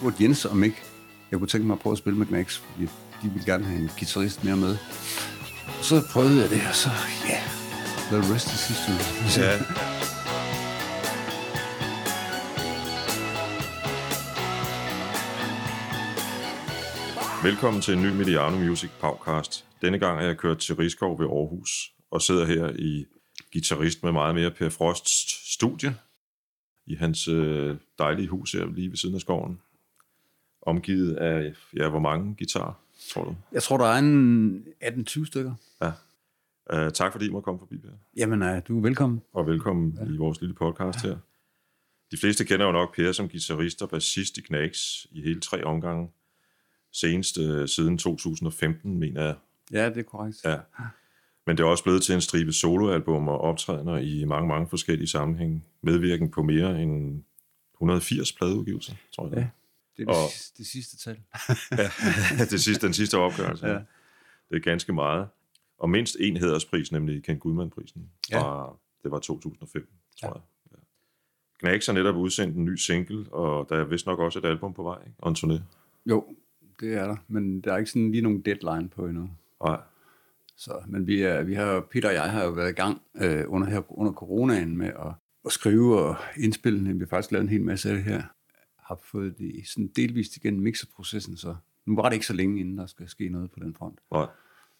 spurgte Jens, om ikke jeg kunne tænke mig at prøve at spille med Knacks, fordi de ville gerne have en guitarist mere med. Og så prøvede jeg det, og så, ja, yeah, the rest is history. Ja. Velkommen til en ny Mediano Music podcast. Denne gang er jeg kørt til Rigskov ved Aarhus og sidder her i guitarist med meget mere Per Frosts studie i hans øh, dejlige hus her lige ved siden af skoven. Omgivet af, ja, hvor mange guitarer, tror du? Jeg tror, der er en 18-20 stykker. Ja. Uh, tak fordi I må komme forbi, Per. Jamen, uh, du er velkommen. Og velkommen ja. i vores lille podcast ja. her. De fleste kender jo nok Per som guitarist og bassist i Knacks i hele tre omgange. Senest uh, siden 2015, mener jeg. Ja, det er korrekt. Ja. Men det er også blevet til en stribe soloalbum og optrædener i mange, mange forskellige sammenhænge. Medvirken på mere end 180 pladeudgivelser, tror jeg. Ja, det er det, og, sidste, det sidste tal. ja, det sidste, den sidste opgørelse. Ja. Det er ganske meget. Og mindst en hæderspris, nemlig Ken Gudman-prisen. Fra, ja. Det var 2005, tror ja. jeg. Ja. Har netop udsendt en ny single, og der er vist nok også et album på vej, ikke? og en turné. Jo, det er der, men der er ikke sådan lige nogen deadline på endnu. Nej. Så, men vi, er, vi har, Peter og jeg har jo været i gang øh, under, her, under coronaen med at, at skrive og indspille. Vi har faktisk lavet en hel masse af det her. Har fået det sådan delvist igen mixerprocessen, så nu var det ikke så længe, inden der skal ske noget på den front. Nej.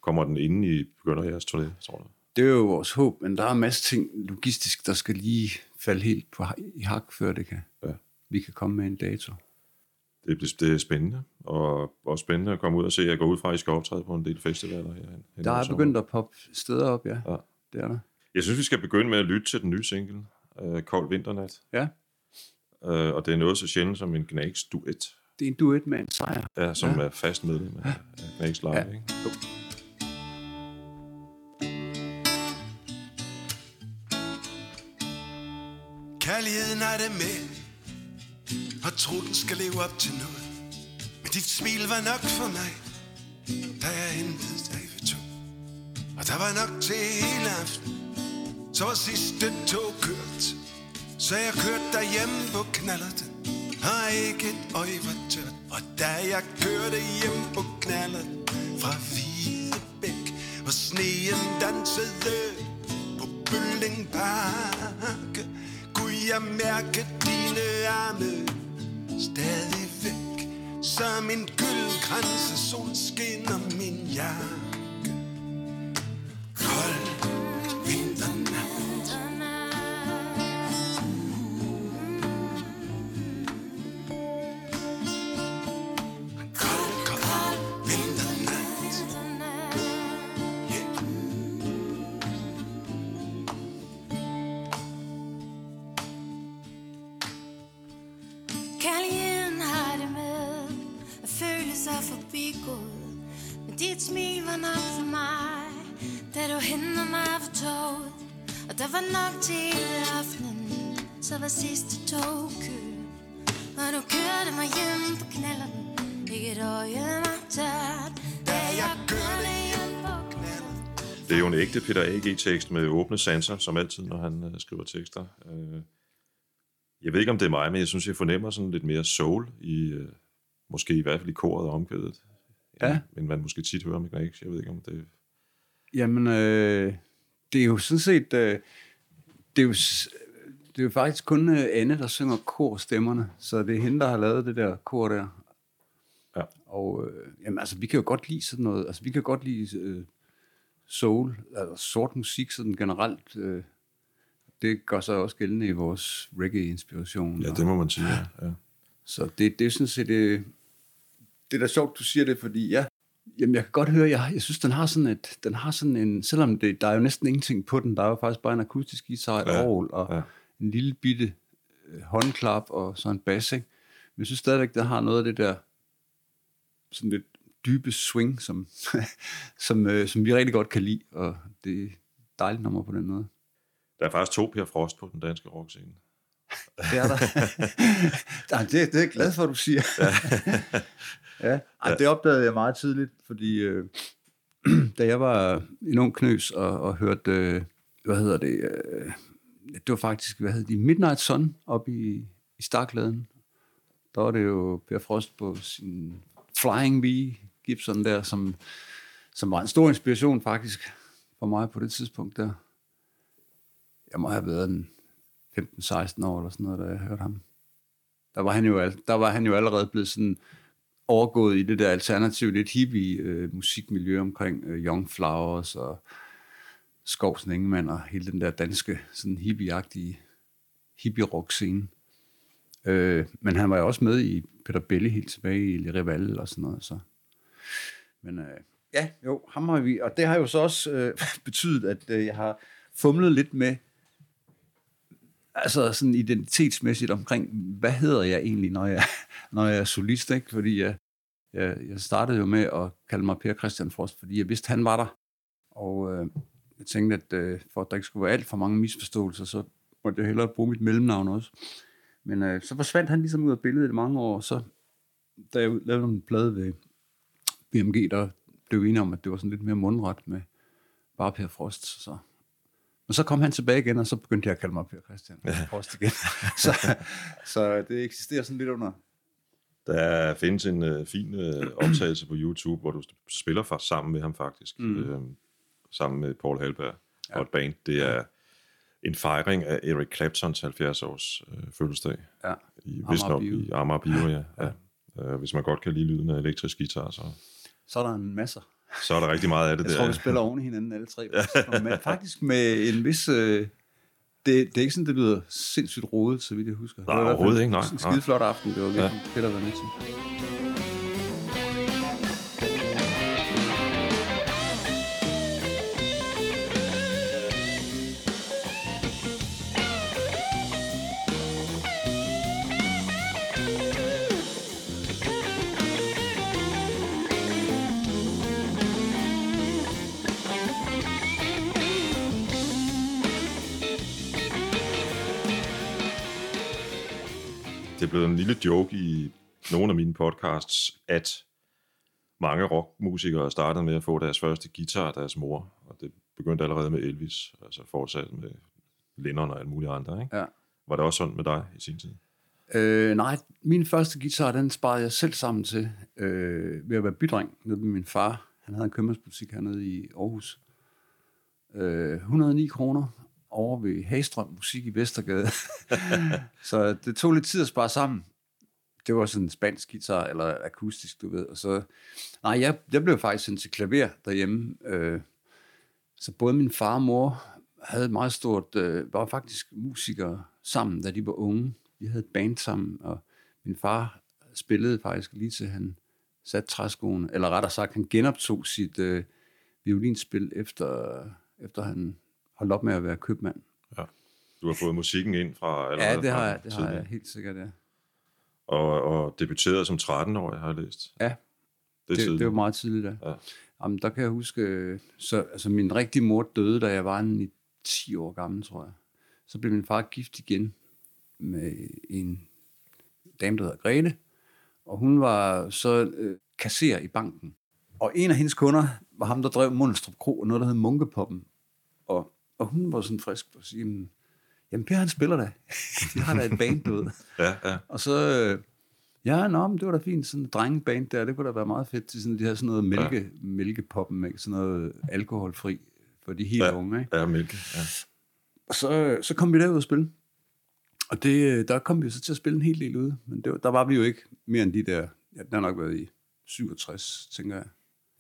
Kommer den inden I begynder jeres turné, tror du? Det er jo vores håb, men der er en masse ting logistisk, der skal lige falde helt på, i hak, før det kan. Ja. Vi kan komme med en dato. Det, det er spændende, og også spændende at komme ud og se. Jeg går ud fra, at I skal optræde på en del festivaler her. Der er begyndt at poppe steder op, ja. ja. Det er der. Jeg synes, vi skal begynde med at lytte til den nye single, uh, Kold Vinternat. Ja. Uh, og det er noget så sjældent som en Gnags duet. Det er en duet med en sejr. Ja, som ja. er fast medlem af, af Gnags Live, ja. ikke? Jo. Kærligheden er det med Og tro den skal leve op til noget Men dit smil var nok for mig Da jeg hentede dig ved to Og der var nok til hele aften Så var sidste tog kørt så jeg kørte derhjemme på knallerten. Har ikke et øje var tørt Og da jeg kørte hjem på knallerten Fra Hvidebæk Og sneen dansede På Bølling Kunne jeg mærke dine arme stadigvæk Som en gyldenkranse sol skinner min jakke Peter A.G.-tekst med åbne sanser, som altid, når han uh, skriver tekster. Uh, jeg ved ikke, om det er mig, men jeg synes, jeg fornemmer sådan lidt mere soul i, uh, måske i hvert fald i koret og omkvædet. Ja. Men man måske tit hører med Knacks. Jeg ved ikke, om det... Jamen, øh, det er jo sådan set... Øh, det, er jo, det er jo faktisk kun øh, Anne, der synger korstemmerne, så det er hende, der har lavet det der kor der. Ja. Og øh, jamen, altså, vi kan jo godt lide sådan noget, altså vi kan godt lide øh, soul, altså sort musik sådan generelt. Øh, det gør sig også gældende i vores reggae-inspiration. Ja, det må man sige, ja. ja. så det, det er sådan set, det, det er da sjovt, du siger det, fordi ja, jamen jeg kan godt høre, jeg, jeg synes, den har sådan et, den har sådan en, selvom det, der er jo næsten ingenting på den, der er jo faktisk bare en akustisk guitar, et Ja, orgel og ja. en lille bitte øh, håndklap og så en bass, ikke? Men jeg synes stadigvæk, den har noget af det der, sådan lidt dybe swing, som, som, øh, som vi rigtig godt kan lide, og det er et dejligt nummer på den måde. Der er faktisk to Per Frost på den danske rockscene. Det er der. Nej, det, det er jeg glad for, at du siger. ja. Ej, det opdagede jeg meget tidligt, fordi øh, da jeg var en ung knøs og, og hørte, øh, hvad hedder det, øh, det var faktisk, hvad hedder de, Midnight Sun op i, i Starkladen. der var det jo Per Frost på sin Flying V Gibson der, som, som var en stor inspiration faktisk for mig på det tidspunkt der. Jeg må have været en 15-16 år eller sådan noget, da jeg hørte ham. Der var han jo, al- der var han jo allerede blevet sådan overgået i det der alternative, lidt hippie øh, musikmiljø omkring øh, Young Flowers og Skovsen Ingemann og hele den der danske sådan hippie-agtige hippie-rock-scene. Øh, men han var jo også med i Peter Belli helt tilbage i Le Rival og sådan noget. Så. Men øh, ja, jo, ham har vi. Og det har jo så også øh, betydet, at øh, jeg har fumlet lidt med, altså sådan identitetsmæssigt omkring, hvad hedder jeg egentlig, når jeg, når jeg er solist, ikke? Fordi jeg, jeg, jeg startede jo med at kalde mig Per Christian Frost, fordi jeg vidste, han var der. Og øh, jeg tænkte, at øh, for at der ikke skulle være alt for mange misforståelser, så måtte jeg hellere bruge mit mellemnavn også. Men øh, så forsvandt han ligesom ud af billedet i mange år, og så da jeg lavede en plade ved BMG, der blev enige om, at det var sådan lidt mere mundret med bare Per Frost. Så. Men så kom han tilbage igen, og så begyndte jeg at kalde mig Per Christian ja. Frost igen. så, så det eksisterer sådan lidt under. Der findes en øh, fin øh, optagelse på YouTube, hvor du spiller for, sammen med ham faktisk. Mm. Øh, sammen med Paul Halberg ja. og et band. Det er en fejring af Eric Claptons 70 års øh, fødselsdag. Ja. I, Amager Bio. i Amager Bio, ja. ja. Øh, hvis man godt kan lide lyden af elektrisk guitar, så, Så er der en masse. så er der rigtig meget af det Jeg der. tror, vi spiller oven i hinanden alle tre. Men faktisk med en vis... Øh, det, det er ikke sådan, det lyder sindssygt rodet, så vidt jeg husker. Nej, det var overhovedet ikke, nej, En skide flot aften, det var virkelig ja. fedt at være med til. Er blevet en lille joke i nogle af mine podcasts, at mange rockmusikere startede med at få deres første guitar af deres mor, og det begyndte allerede med Elvis, altså fortsat med Lennon og alle mulige andre. Ikke? Ja. Var det også sådan med dig i sin tid? Øh, nej, min første guitar, den sparede jeg selv sammen til øh, ved at være bydreng nede med min far. Han havde en købmandsbutik hernede i Aarhus. Øh, 109 kroner over ved Hagstrøm Musik i Vestergade. så det tog lidt tid at spare sammen. Det var sådan en spansk guitar, eller akustisk, du ved. Og så, nej, jeg, jeg blev faktisk sendt til klaver derhjemme. Øh, så både min far og mor havde et meget stort, øh, var faktisk musikere sammen, da de var unge. Vi havde et band sammen, og min far spillede faktisk lige til han satte træskoene, eller rettere sagt, han genoptog sit øh, violinspil, efter, efter han holdt op med at være købmand. Du har fået musikken ind fra Ja, allerede det fra har jeg, det har jeg helt sikkert, ja. Og, og debuterede som 13-årig, har jeg læst. Ja, Det, det, det var meget tidligt, da. Ja. Jamen, der kan jeg huske, så, altså min rigtige mor døde, da jeg var en, i 10 år gammel, tror jeg. Så blev min far gift igen med en dame, der hedder Grete, og hun var så øh, kasserer i banken. Og en af hendes kunder var ham, der drev Mundelstrup Kro, og noget, der hed Munkepoppen. Og, hun var sådan frisk på at sige, "Jamen, jamen Per, han spiller da. De har da et band, du ved. Ja, ja. Og så, øh, ja, nå, men det var da fint, sådan en drengeband der, det kunne da være meget fedt til sådan, de her sådan noget mælke, ja. mælkepoppen, ikke? sådan noget alkoholfri for de helt Ja. unge. Ikke? Ja, Mælke. Ja. Og så, så kom vi derud og spille. Og det, øh, der kom vi så til at spille en hel del ude, men det, der var vi jo ikke mere end de der, ja, den har nok været i 67, tænker jeg.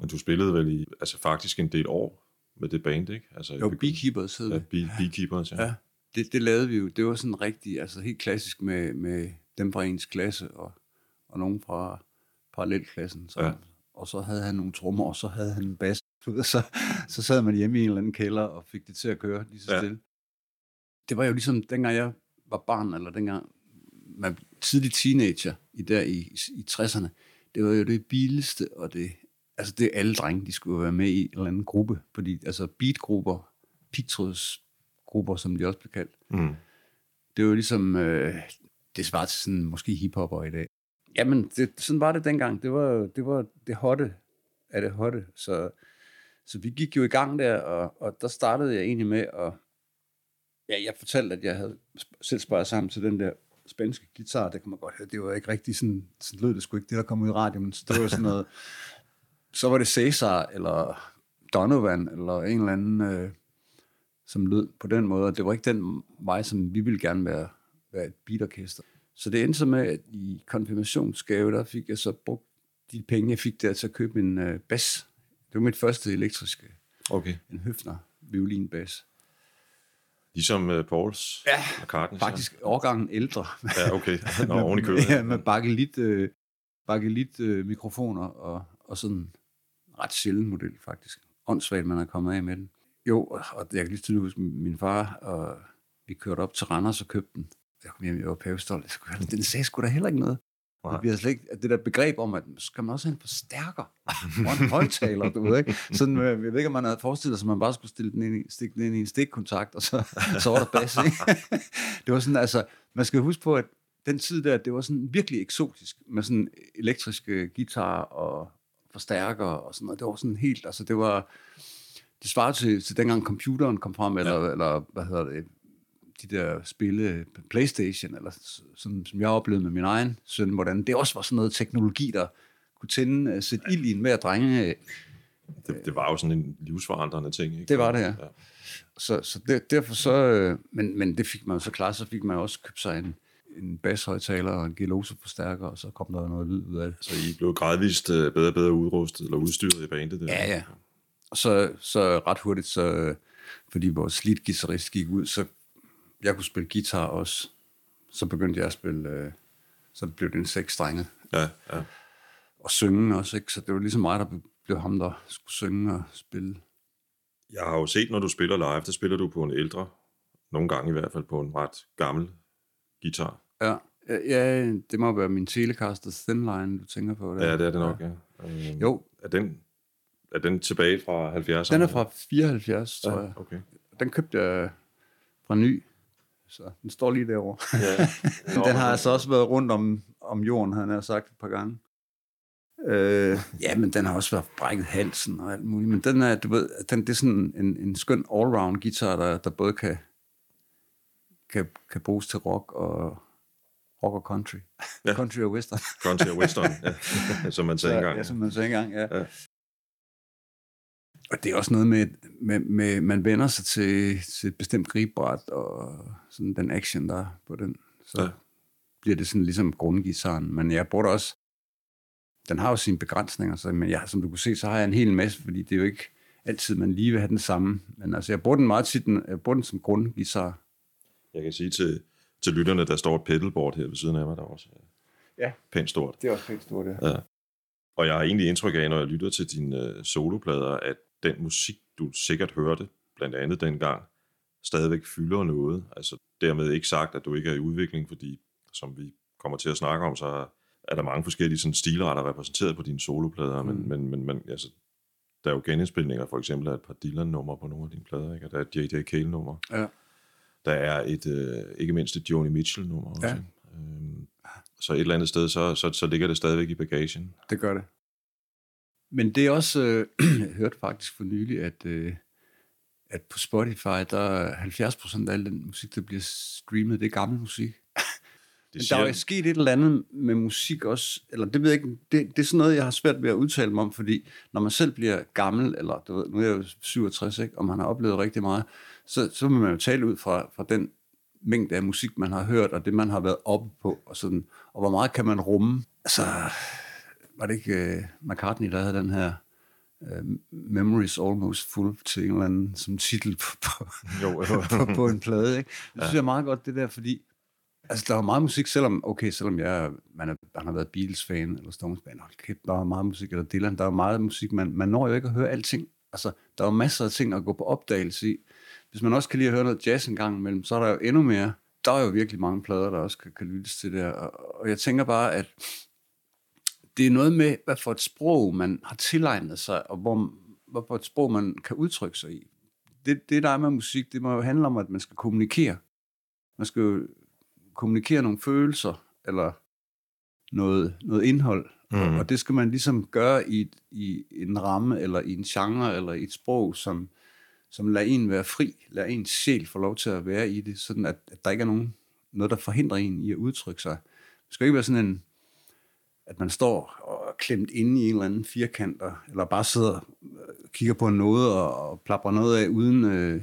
Men du spillede vel i, altså faktisk en del år med det band, ikke? Altså, Jo, Beekeepers hed Ja, det. Bee, Beekeepers, ja. Ja, det, det lavede vi jo. Det var sådan rigtig, altså helt klassisk med, med dem fra ens klasse, og, og nogen fra parallelklassen. Så, Ja. Og så havde han nogle trommer, og så havde han en bas. Så, så sad man hjemme i en eller anden kælder, og fik det til at køre lige så Ja. stille. Det var jo ligesom, dengang jeg var barn, eller dengang man tidlig teenager, i der i, i 60'erne, det var jo det billigste, og det, altså det alle drenge, de skulle være med i en eller anden gruppe, fordi altså beatgrupper, pigtrådsgrupper, som de også blev kaldt, Mm. det var jo ligesom, øh, det svarer til sådan måske hiphopper i dag. Jamen, det, sådan var det dengang. Det var, det var det hotte af det hotte. Så, så vi gik jo i gang der, og, og der startede jeg egentlig med at, ja, jeg fortalte, at jeg havde selv sparet sammen til den der spanske guitar, det kan man godt høre, det var ikke rigtig sådan, sådan lød det sgu ikke det, der kom ud i radioen, så det var sådan noget, så var det Cesar, eller Donovan, eller en eller anden, øh, som lød på den måde, og det var ikke den vej, som vi ville gerne være, være et beatorkester. Så det endte så med, at i konfirmationsgave, der fik jeg så brugt de penge, jeg fik der til at købe en øh, bas. Det var mit første elektriske, Okay. en Høfner violinbas. Ligesom uh, Pauls Ja, McCartney. så. Faktisk årgangen ældre. Ja, okay. Nå, oven i købet. Ja, med bakelit, øh, bakelit øh, mikrofoner og, og sådan ret sjælden model faktisk. Åndssvagt, man er kommet af med den. Jo, og jeg kan lige tydeligt huske min far, og vi kørte op til Randers og købte den. Jeg kom hjem, jeg var pavestolt. Den sagde sgu da heller ikke noget. Det, bliver slet ikke, det der begreb om, at skal man også have en forstærker og en højtaler, du ved ikke? Sådan, øh, jeg ved ikke, om man havde forestillet sig, at man bare skulle stille den ind i, stikke den ind i en stikkontakt, og så, så var der bas, ikke? Det var sådan, altså, man skal huske på, at den tid der, det var sådan virkelig eksotisk, med sådan elektriske guitar og forstærker og sådan noget. Det var sådan helt, altså det var, det svarede til, til dengang computeren kom frem, eller, ja. eller hvad hedder det, de der spille Playstation, eller sådan, som jeg oplevede med min egen søn, hvordan det også var sådan noget teknologi, der kunne tænde, uh, sætte ild i en hver drenge. øh, Det, det var jo sådan en livsforandrende ting, ikke? Det var det, ja. ja. Så, så der, derfor så, øh, men, men det fik man så klart, så fik man også købt sig en, en basshøjtaler og en Gelose-forstærker, og så kom der noget lyd ud af det. Så I blev gradvist øh, bedre og bedre udrustet, eller udstyret i bandet? Der. Ja, ja. Og så, så ret hurtigt, så, øh, fordi vores lead-guitarist gik ud, så jeg kunne spille guitar også. Så begyndte jeg at spille, øh, så blev det en seksstrenget. Ja, ja. Og synge også, ikke? Så det var ligesom mig, der blev ham, der skulle synge og spille. Jeg har jo set, når du spiller live, der spiller du på en ældre, nogle gange i hvert fald på en ret gammel guitar. Ja, ja det må være min Telecaster Thin Line, du tænker på. Der. Ja, det er det nok, ja. ja. Øh, Jo, Er den, er den tilbage fra 70'erne? den er fra 74, tror jeg. Okay. Den købte jeg fra ny, så den står lige derovre. Ja. den har altså også været rundt om, om jorden, han har sagt et par gange. Øh, ja, men den har også været brækket halsen og alt muligt. Men den er, du ved, den, det er sådan en, en skøn all-round guitar, der, der både kan, kan, kan bruges til rock og rock og country. Ja. Country og western. Country og Western, ja. som man sagde engang. Ja, som man sagde engang, ja. Ja. Og det er også noget med, med, med man vender sig til, til et bestemt gribbræt og sådan den action, der er på den. Så Ja. bliver det sådan ligesom grundgitaren. Men jeg bruger det også, den har jo sine begrænsninger, så, men jeg, som du kunne se, så har jeg en hel masse, fordi det er jo ikke altid, man lige vil have den samme. Men altså, jeg bruger den meget tit, den- jeg bruger den som grundguitar. Jeg kan sige til, til lytterne, der står et pedalboard her ved siden af mig, der også er Ja. pænt stort. Det er også pænt stort, ja. Ja. Og jeg har egentlig indtryk af, når jeg lytter til dine øh, soloplader, at den musik, du sikkert hørte, blandt andet dengang, stadigvæk fylder noget. Altså dermed ikke sagt, at du ikke er i udvikling, fordi som vi kommer til at snakke om, så er der mange forskellige sådan, stilretter repræsenteret på dine soloplader, mm. men, men, men, men altså, der er jo genindspilninger, for eksempel af et par Dylan-numre på nogle af dine plader, ikke? og der er et J.J. Cale-nummer. Ja. Der er et, øh, ikke mindst et Joni Mitchell-nummer også. Ja. Øhm, så et eller andet sted, så, så, så ligger det stadigvæk i bagagen. Det gør det. Men det er også, øh, jeg hørte faktisk for nylig, at, øh, at på Spotify, der er 70% af al den musik, der bliver streamet, det er gammel musik. Det Men der er jo sket et eller andet med musik også, eller det ved jeg ikke, det, det er sådan noget, jeg har svært ved at udtale mig om, fordi når man selv bliver gammel, eller du ved, nu er jeg jo 67, ikke, og man har oplevet rigtig meget, så, så vil man jo tale ud fra, fra den mængde af musik, man har hørt, og det, man har været oppe på, og sådan, og hvor meget kan man rumme. Altså, var det ikke uh, McCartney, der havde den her uh, Memories Almost Full til en eller anden som titel på, på, Jo, på, på, en plade. Ikke? Det synes jeg er meget godt, det der, fordi altså, der er jo meget musik, selvom, okay, selvom jeg, man, er, man har været Beatles-fan, eller Stones-fan, hold kæft, der er meget musik, eller Dylan, der er meget musik, man, man når jo ikke at høre alting. Altså, der er jo masser af ting at gå på opdagelse i. Hvis man også kan lide at høre noget jazz en gang imellem, så er der jo endnu mere. Der er jo virkelig mange plader, der også kan, kan lyttes til der. Og, og jeg tænker bare, at det er noget med, hvad for et sprog man har tilegnet sig, og hvor, hvad for et sprog man kan udtrykke sig i. Det, det der er med musik, det må jo handle om, at man skal kommunikere. Man skal jo kommunikere nogle følelser, eller noget, noget indhold. Mhm. Og det skal man ligesom gøre i, i en ramme, eller i en genre, eller i et sprog, som, som lader en være fri, lader ens sjæl få lov til at være i det, sådan at, at der ikke er nogen noget, der forhindrer en i at udtrykke sig. Det skal ikke være sådan en, at man står og er klemt inde i en eller anden firkant, eller bare sidder og kigger på noget og, og plapper noget af uden, øh,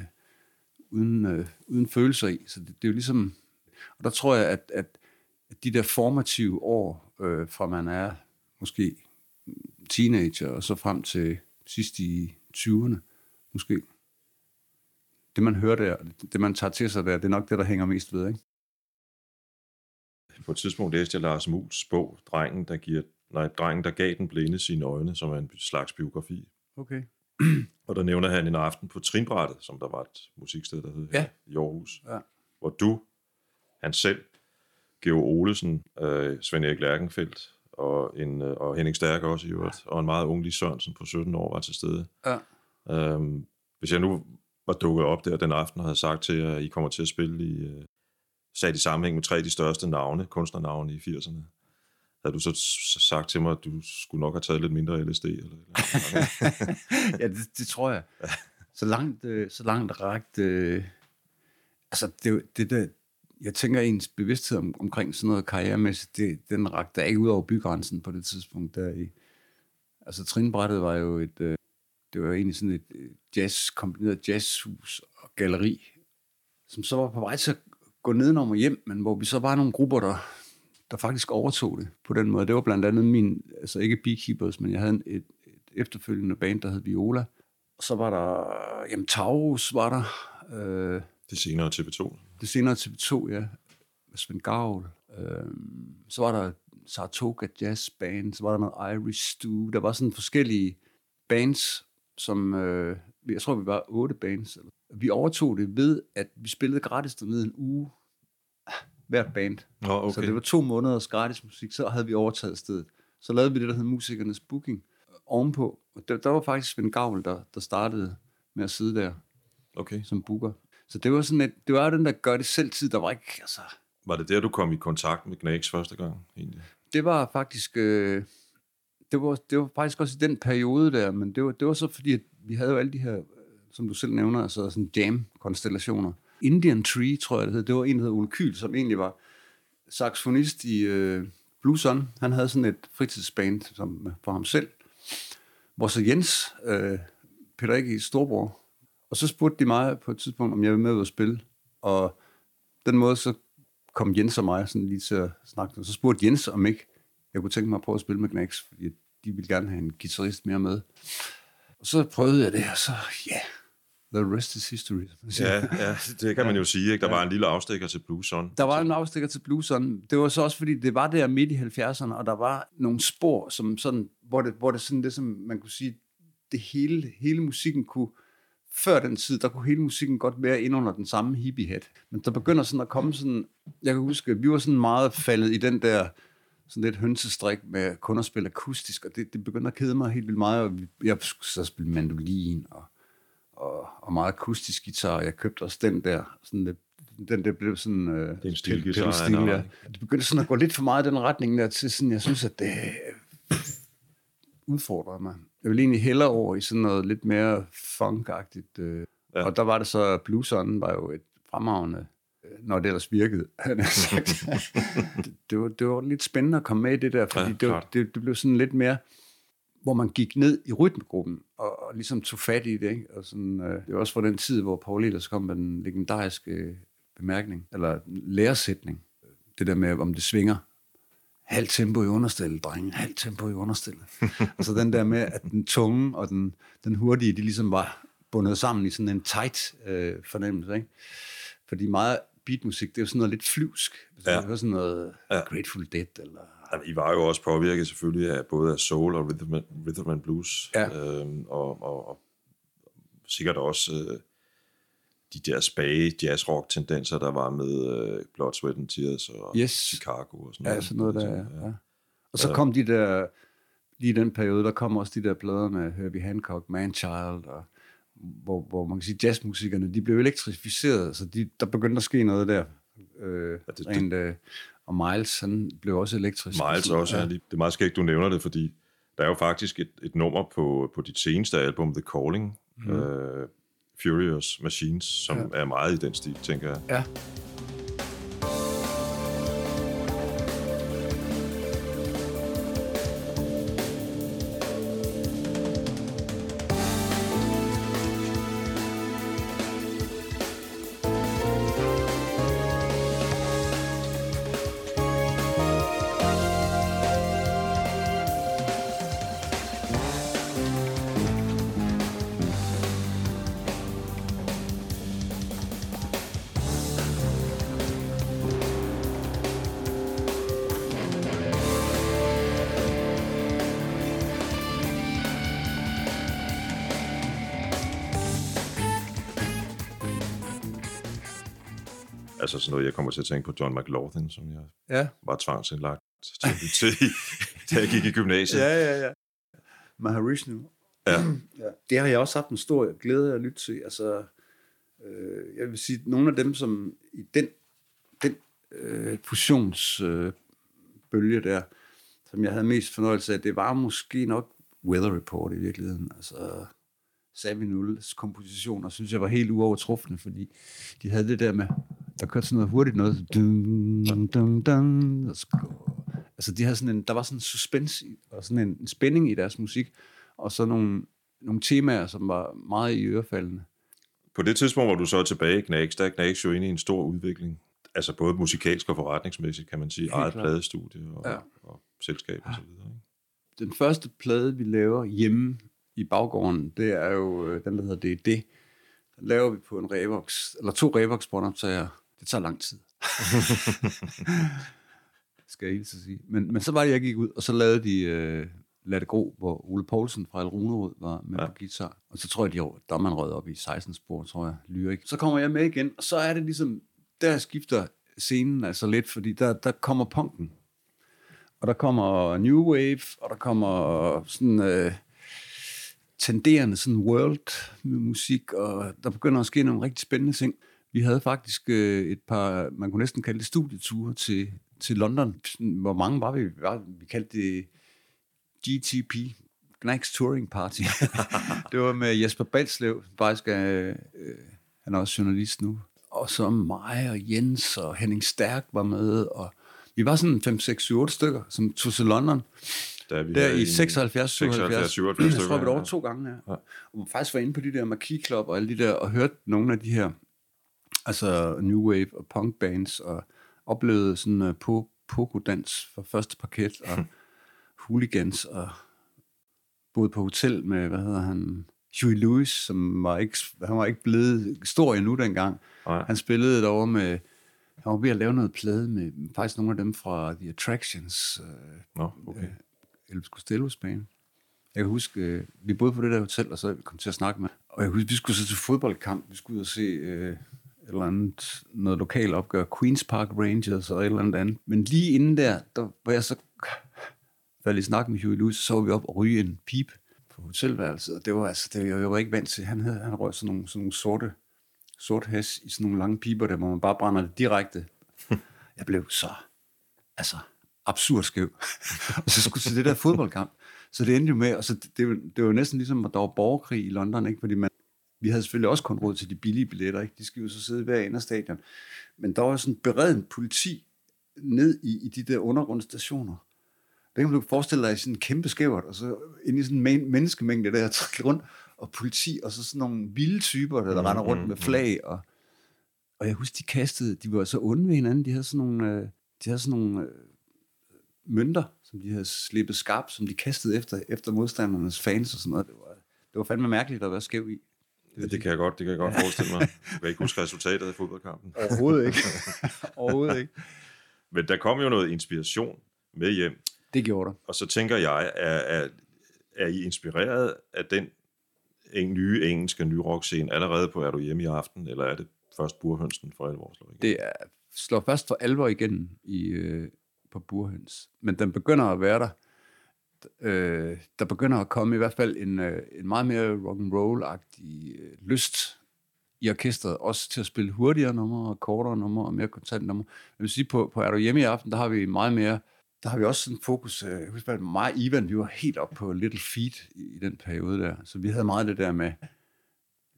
uden, øh, uden følelser i. Så det, det er jo ligesom, og der tror jeg, at, at, at de der formative år, øh, fra man er måske teenager og så frem til sidst i 20'erne, måske, det man hører der, det man tager til sig der, det er nok det, der hænger mest ved, ikke? På et tidspunkt læste jeg Lars Muls bog, Drengen, der, giver, nej, Drengen, der gav den blinde sine øjne, som er en slags biografi. Okay. Og der nævner han en aften på Trinbrættet, som der var et musiksted, der hed Ja. her i Aarhus, Ja. hvor du, han selv, Geo Olesen, øh, Svend Erik Lærkenfeldt og, en, øh, og Henning Stærk også i øvrigt, og en meget ung Lis Sørensen på 17 år var til stede. Ja. Øhm, hvis jeg nu var dukket op der den aften og havde sagt til jer, at I kommer til at spille i, øh, sat i sammenhæng med tre af de største navne, kunstnernavne i 80'erne, havde du så sagt til mig, at du skulle nok have taget lidt mindre LSD? Eller, eller? ja, det, det tror jeg. Så langt, øh, så langt ragt... Øh, altså, det, det der, jeg tænker, ens bevidsthed om, omkring sådan noget karrieremæssigt, det, den rakte ikke ud over bygrænsen på det tidspunkt der i. Altså, Trinbrættet var jo et... Øh, det var egentlig sådan et øh, jazz, kombineret jazzhus og galleri, som så var på vej til at gå nedenom og hjem, men hvor vi så var nogle grupper, der, der faktisk overtog det på den måde. Det var blandt andet min, altså ikke Beekeepers, men jeg havde et, et efterfølgende band, der hed Viola. Og så var der, jamen Taurus var der, øh, Det senere TV2. det senere TV2, ja, Svend Gavl. Øh, så var der Saratoga Jazz Band, så var der noget Irish Stew. Der var sådan forskellige bands, som, øh, jeg tror, vi var otte bands. Vi overtog det ved, at vi spillede gratis dernede en uge, hvert band. Nå, okay. Så det var to måneders gratis musik, så havde vi overtaget stedet. Så lavede vi det, der hed musikernes booking ovenpå. Og der, der var faktisk Svend Gavl, der, der startede med at sidde der okay. som booker. Så det var sådan et, det var den der gør det selv tid, der var ikke, altså, Var det der, du kom i kontakt med Gnags første gang? Egentlig? det var faktisk, øh, det, var, det var faktisk også i den periode der, men det var, det var så fordi, at vi havde jo alle de her, øh, som du selv nævner, altså sådan jam-konstellationer. Indian Tree, tror jeg det hed, det var en, der hed Ole Kyl, som egentlig var saxofonist i øh, Blue Sun. Han havde sådan et fritidsband som, øh, for ham selv, hvor så Jens, øh, Peter ikke storbror, og så spurgte de mig på et tidspunkt, om jeg ville med ud og spille, og den måde så kom Jens og mig sådan lige til at snakke, og så spurgte Jens, om ikke jeg kunne tænke mig at prøve at spille med Knacks, fordi de ville gerne have en guitarist mere med. Og så prøvede jeg det, og så, ja, yeah, the rest is history. Ja, ja, det kan man jo sige. Ikke? Der var en lille afstikker til Blue Sun. Der var en afstikker til blueseren. Det var så også, fordi det var der midt i 70'erne, og der var nogle spor, som sådan, hvor det, hvor det sådan, det som man kunne sige, det hele, hele musikken kunne, før den tid, der kunne hele musikken godt være ind under den samme hippie-hat. Men der begynder sådan at komme sådan, jeg kan huske, vi var sådan meget faldet i den der, sådan lidt hønsestrik med kun at spille akustisk, og det, det begyndte at kede mig helt vildt meget, og jeg skulle så spille mandolin, og, og, og meget akustisk guitar, og jeg købte også den der, sådan lidt, den der blev sådan... Øh, Det er en stilguitar, den stil, ja. Det begyndte sådan at gå lidt for meget i den retning der, til sådan, jeg synes, at det udfordrede mig. Jeg ville egentlig hellere over i sådan noget lidt mere funkagtigt. Øh. Ja. Og der var det så, Blue Sun var jo et fremragende, øh, når det ellers virkede, han sagt. det, var, det var lidt spændende at komme med i det der, fordi Ja, det, var, det, det blev sådan lidt mere, hvor man gik ned i rytmegruppen, og, og ligesom tog fat i det. Ikke? Og sådan, øh, det var også fra den tid, hvor Paul Ehlers kom med den legendariske øh, bemærkning, eller læresætning. Det der med, om det svinger. Halv tempo i understillet, drenge. Halv tempo i understillet. altså den der med, at den tunge og den, den hurtige, de ligesom var bundet sammen i sådan en tight øh, fornemmelse. Ikke? Fordi meget beatmusik, det er jo sådan noget lidt flyvsk. Hvis Ja. ja. du hører sådan noget Ja. ja. Grateful Dead, eller... Jamen, I var jo også påvirket selvfølgelig af både af soul og rhythm, rhythm and blues. Ja. Øhm, og, og, og sikkert også øh, de der spage jazz-rock-tendenser, der var med øh, Blood, Sweat and Tears og Yes. Chicago og sådan Ja, noget. sådan noget der, ja. ja. Og så kom de der, lige i den periode, der kom også de der plader med Herbie Hancock, Manchild, og hvor, hvor man kan sige, jazzmusikerne, de blev elektrificeret, så de, der begyndte at ske noget der. Øh, Ja, det, rent, øh, og Miles, han blev også elektrisk. Miles også, ja. det er meget skægt, du nævner det, fordi der er jo faktisk et, et nummer på, på dit seneste album, The Calling, mm. øh, Furious Machines, som ja. er meget i den stil, tænker jeg. Ja. Altså sådan noget, jeg kommer til at tænke på John McLaughlin, som jeg Ja, var tvangsindlagt til, til da jeg gik i gymnasiet. ja, ja. ja. Maharishnu. Ja. ja. Det har jeg også haft en stor glæde af at lytte til. Altså, øh, jeg vil sige, nogle af dem, som i den, den øh, fusionsbølge øh, bølge der, som jeg havde mest fornøjelse af, det var måske nok Weather Report i virkeligheden. Altså, Savi Nulles kompositioner, synes jeg var helt uovertruffende, fordi de havde det der med, der kørte sådan noget hurtigt noget. Dun, dun, dun, altså de havde sådan en, der var sådan en suspense og sådan en, spænding i deres musik, og så nogle, nogle temaer, som var meget i ørefaldende. På det tidspunkt, hvor du så tilbage i Knags, der er Knags jo inde i en stor udvikling. Altså både musikalsk og forretningsmæssigt, kan man sige. Eget pladestudie og, Ja. ja. og selskab og så videre. Ikke? Den første plade, vi laver hjemme i baggården, det er jo øh, den, der hedder Det er det. Den laver vi på en Revox, eller to Revox båndoptager. Det tager lang tid. skal jeg at sige. Men, men så var det, jeg gik ud, og så lavede de øh, Lad det gro, hvor Ole Poulsen fra El Runerud var med ja. På guitar. Og så tror jeg, de, var- der er man røget op i 16 spor, tror jeg, lyrik. Så kommer jeg med igen, og så er det ligesom, der skifter scenen altså lidt, fordi der, der kommer punken. Og der kommer New Wave, og der kommer sådan øh, tenderende sådan world musik, og der begynder at ske nogle rigtig spændende ting. Vi havde faktisk øh, et par, man kunne næsten kalde det studieture til, til London. Hvor mange var vi? Vi, var, vi kaldte det GTP, Knacks Touring Party. det var med Jesper Balslev, faktisk øh, han er også journalist nu. Og så mig og Jens og Henning Stærk var med, og vi var sådan 5, 6, 7, 8 stykker, som tog til London. Da vi Der i en- 76, 77. 76, 77 Jeg tror, vi var over to gange. Ja. ja. Og faktisk var inde på de der Marquis Club og alle de der, og hørte nogle af de her, altså New Wave og punk bands, og oplevede sådan uh, po pogo-dans for første parket, og hooligans, og boede på hotel med, hvad hedder han, Huey Lewis, som var ikke, han var ikke blevet stor endnu dengang. Nej. Han spillede derovre med, han var ved at lave noget plade med faktisk nogle af dem fra The Attractions, øh, Nå, okay. Elvis Costellos bane. Jeg kan huske, øh, vi boede på det der hotel, og så kom til at snakke med. Og jeg kan huske, vi skulle så til fodboldkamp. Vi skulle ud og se øh, eller andet, noget lokal opgør. Queen's Park Rangers og et eller andet andet. Men lige inden der, der var jeg så faldt i snak med Huey Lewis, så var vi op og ryge en pip på hotelværelset. Og det var altså, det, jeg var ikke vant til. Han, havde, han røg sådan nogle, sådan nogle sorte, sort hæs i sådan nogle lange piber, der hvor man bare brænder det direkte. Jeg blev så altså, absurd skæv. og så skulle til det der fodboldkamp. Så det endte jo med, og så det, det, var- det var næsten ligesom, at der var borgerkrig i London, ikke? fordi man, vi havde selvfølgelig også kun råd til de billige billetter, ikke? de skal jo så sidde hver ende af stadion. Men der var sådan beredt politi ned i, i de der undergrundsstationer. Der kan du forestille dig sådan en kæmpe skævert, og så ind i sådan en men- menneskemængde der, trækker rundt, og politi, og så sådan nogle vilde typer, der, der render rundt med flag, og, og jeg husker, de kastede, de var så onde ved hinanden, de havde sådan nogle, øh, de havde sådan nogle øh, mønter, som de havde slippet skarpt, som de kastede efter, efter modstandernes fans og sådan noget. Det var, det var fandme mærkeligt at være skæv i. Ja, det kan jeg godt, det kan jeg godt forestille mig. Jeg kan ikke huske resultatet af fodboldkampen. Overhovedet ikke. Overhovedet ikke. Men der kom jo noget inspiration med hjem, Det gjorde der. og så tænker jeg, er, er, er I inspireret af den en nye engelske nyrock-scene allerede på Er du hjemme i aften, eller er det først burhønsen for alvor? slår igennem? Det er, slår først for alvor igen i, øh, på Burhøns. Men den begynder at være der øh, der begynder at komme i hvert fald en, øh, en meget mere rock rock'n'roll-agtig øh, lyst i orkestret, også til at spille hurtigere numre, og kortere numre, og mere kontant numre. Jeg vil sige, på, på Er du hjemme i aften, der har vi meget mere, der har vi også sådan fokus, øh, jeg husker, mig og Ivan, vi var helt op på Little Feet i, i den periode der, så vi havde meget det der med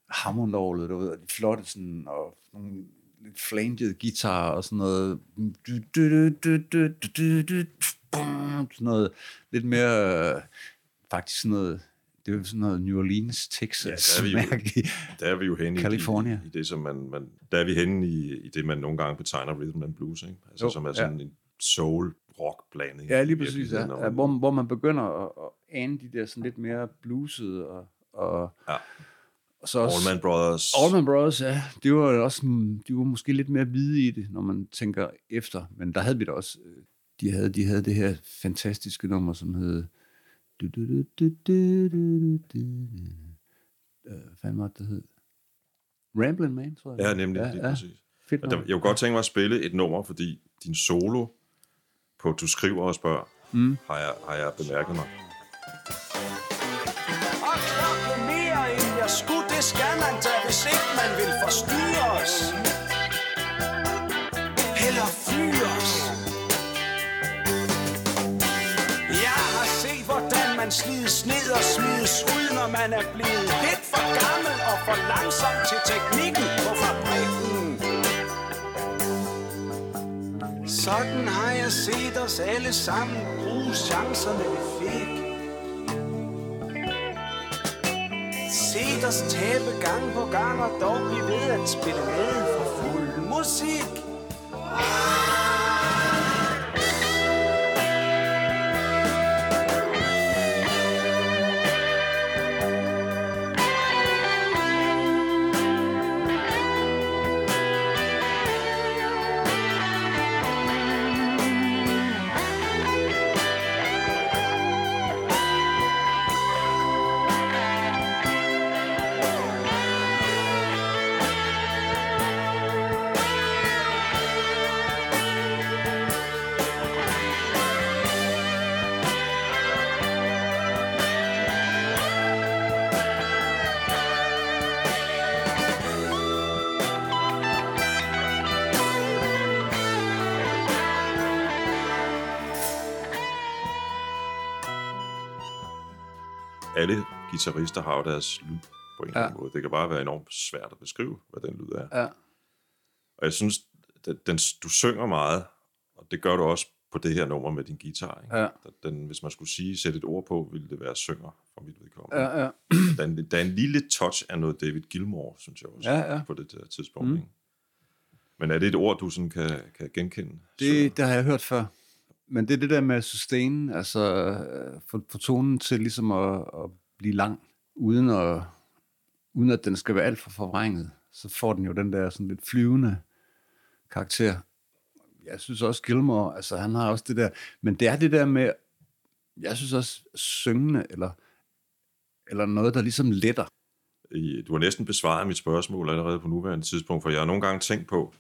hammondorlet, du ved, og de flotte sådan, og nogle lidt flangede guitar og sådan noget sådan noget, lidt mere, øh, faktisk sådan noget, det er jo sådan noget New Orleans, Texas, Ja, der er vi jo-. Der er vi jo henne California. i, i det, som man, man, der er vi henne i, i det, man nogle gange betegner rhythm and blues, ikke? Altså, Jo, som er ja. sådan en soul rock blanding. Ja, lige præcis, ja. ja hvor, hvor man begynder at, at ane de der sådan lidt mere bluesede og, og, Ja. og så også... Allman Brothers. Allman Brothers, ja. Det var også, de var måske lidt mere hvide i det, når man tænker efter. Men der havde vi da også, øh, de havde, de havde det her fantastiske nummer, som hed... Hvad var det, hed? Ramblin' Man, tror jeg. Ja, nemlig, ja, ja, præcis. Fedt Og der, jeg kunne godt tænke mig at spille et nummer, fordi din solo på Du skriver og spørger, mm. har, jeg, har jeg bemærket mig. Og mere end jeg skulle, det skal er blevet lidt for gammel og for langsom til teknikken på fabrikken. Sådan har jeg set os alle sammen bruge chancerne, vi fik. Set os tabe gang på gang og dog blive ved at spille med for fuld musik. Guitarister har jo deres lyd på en eller Ja. anden måde. Det kan bare være enormt svært at beskrive, hvad den lyd er. Ja. Og jeg synes, den, den, du synger meget, og det gør du også på det her nummer med din guitar. Ikke? Ja. Den, hvis man skulle sige, sætte et ord på, ville det være synger for mit vedkommende. Ja, ja. Der, er en, der er en lille touch af noget David Gilmour, synes jeg også, Ja, ja. på det der tidspunkt. Mm. Ikke? Men er det et ord, du sådan kan, kan genkende? Det, det har jeg hørt før. Men det er det der med sustain, altså øh, få få tonen til ligesom at, at blive lang, uden, at, uden at den skal være alt for forvrænget. Så får den jo den der sådan lidt flyvende karakter. Jeg synes også Gilmore, altså han har også det der, men det er det der med, jeg synes også syngende, eller, eller noget, der ligesom letter. Du har næsten besvaret mit spørgsmål allerede på nuværende tidspunkt, for jeg har nogle gange tænkt på,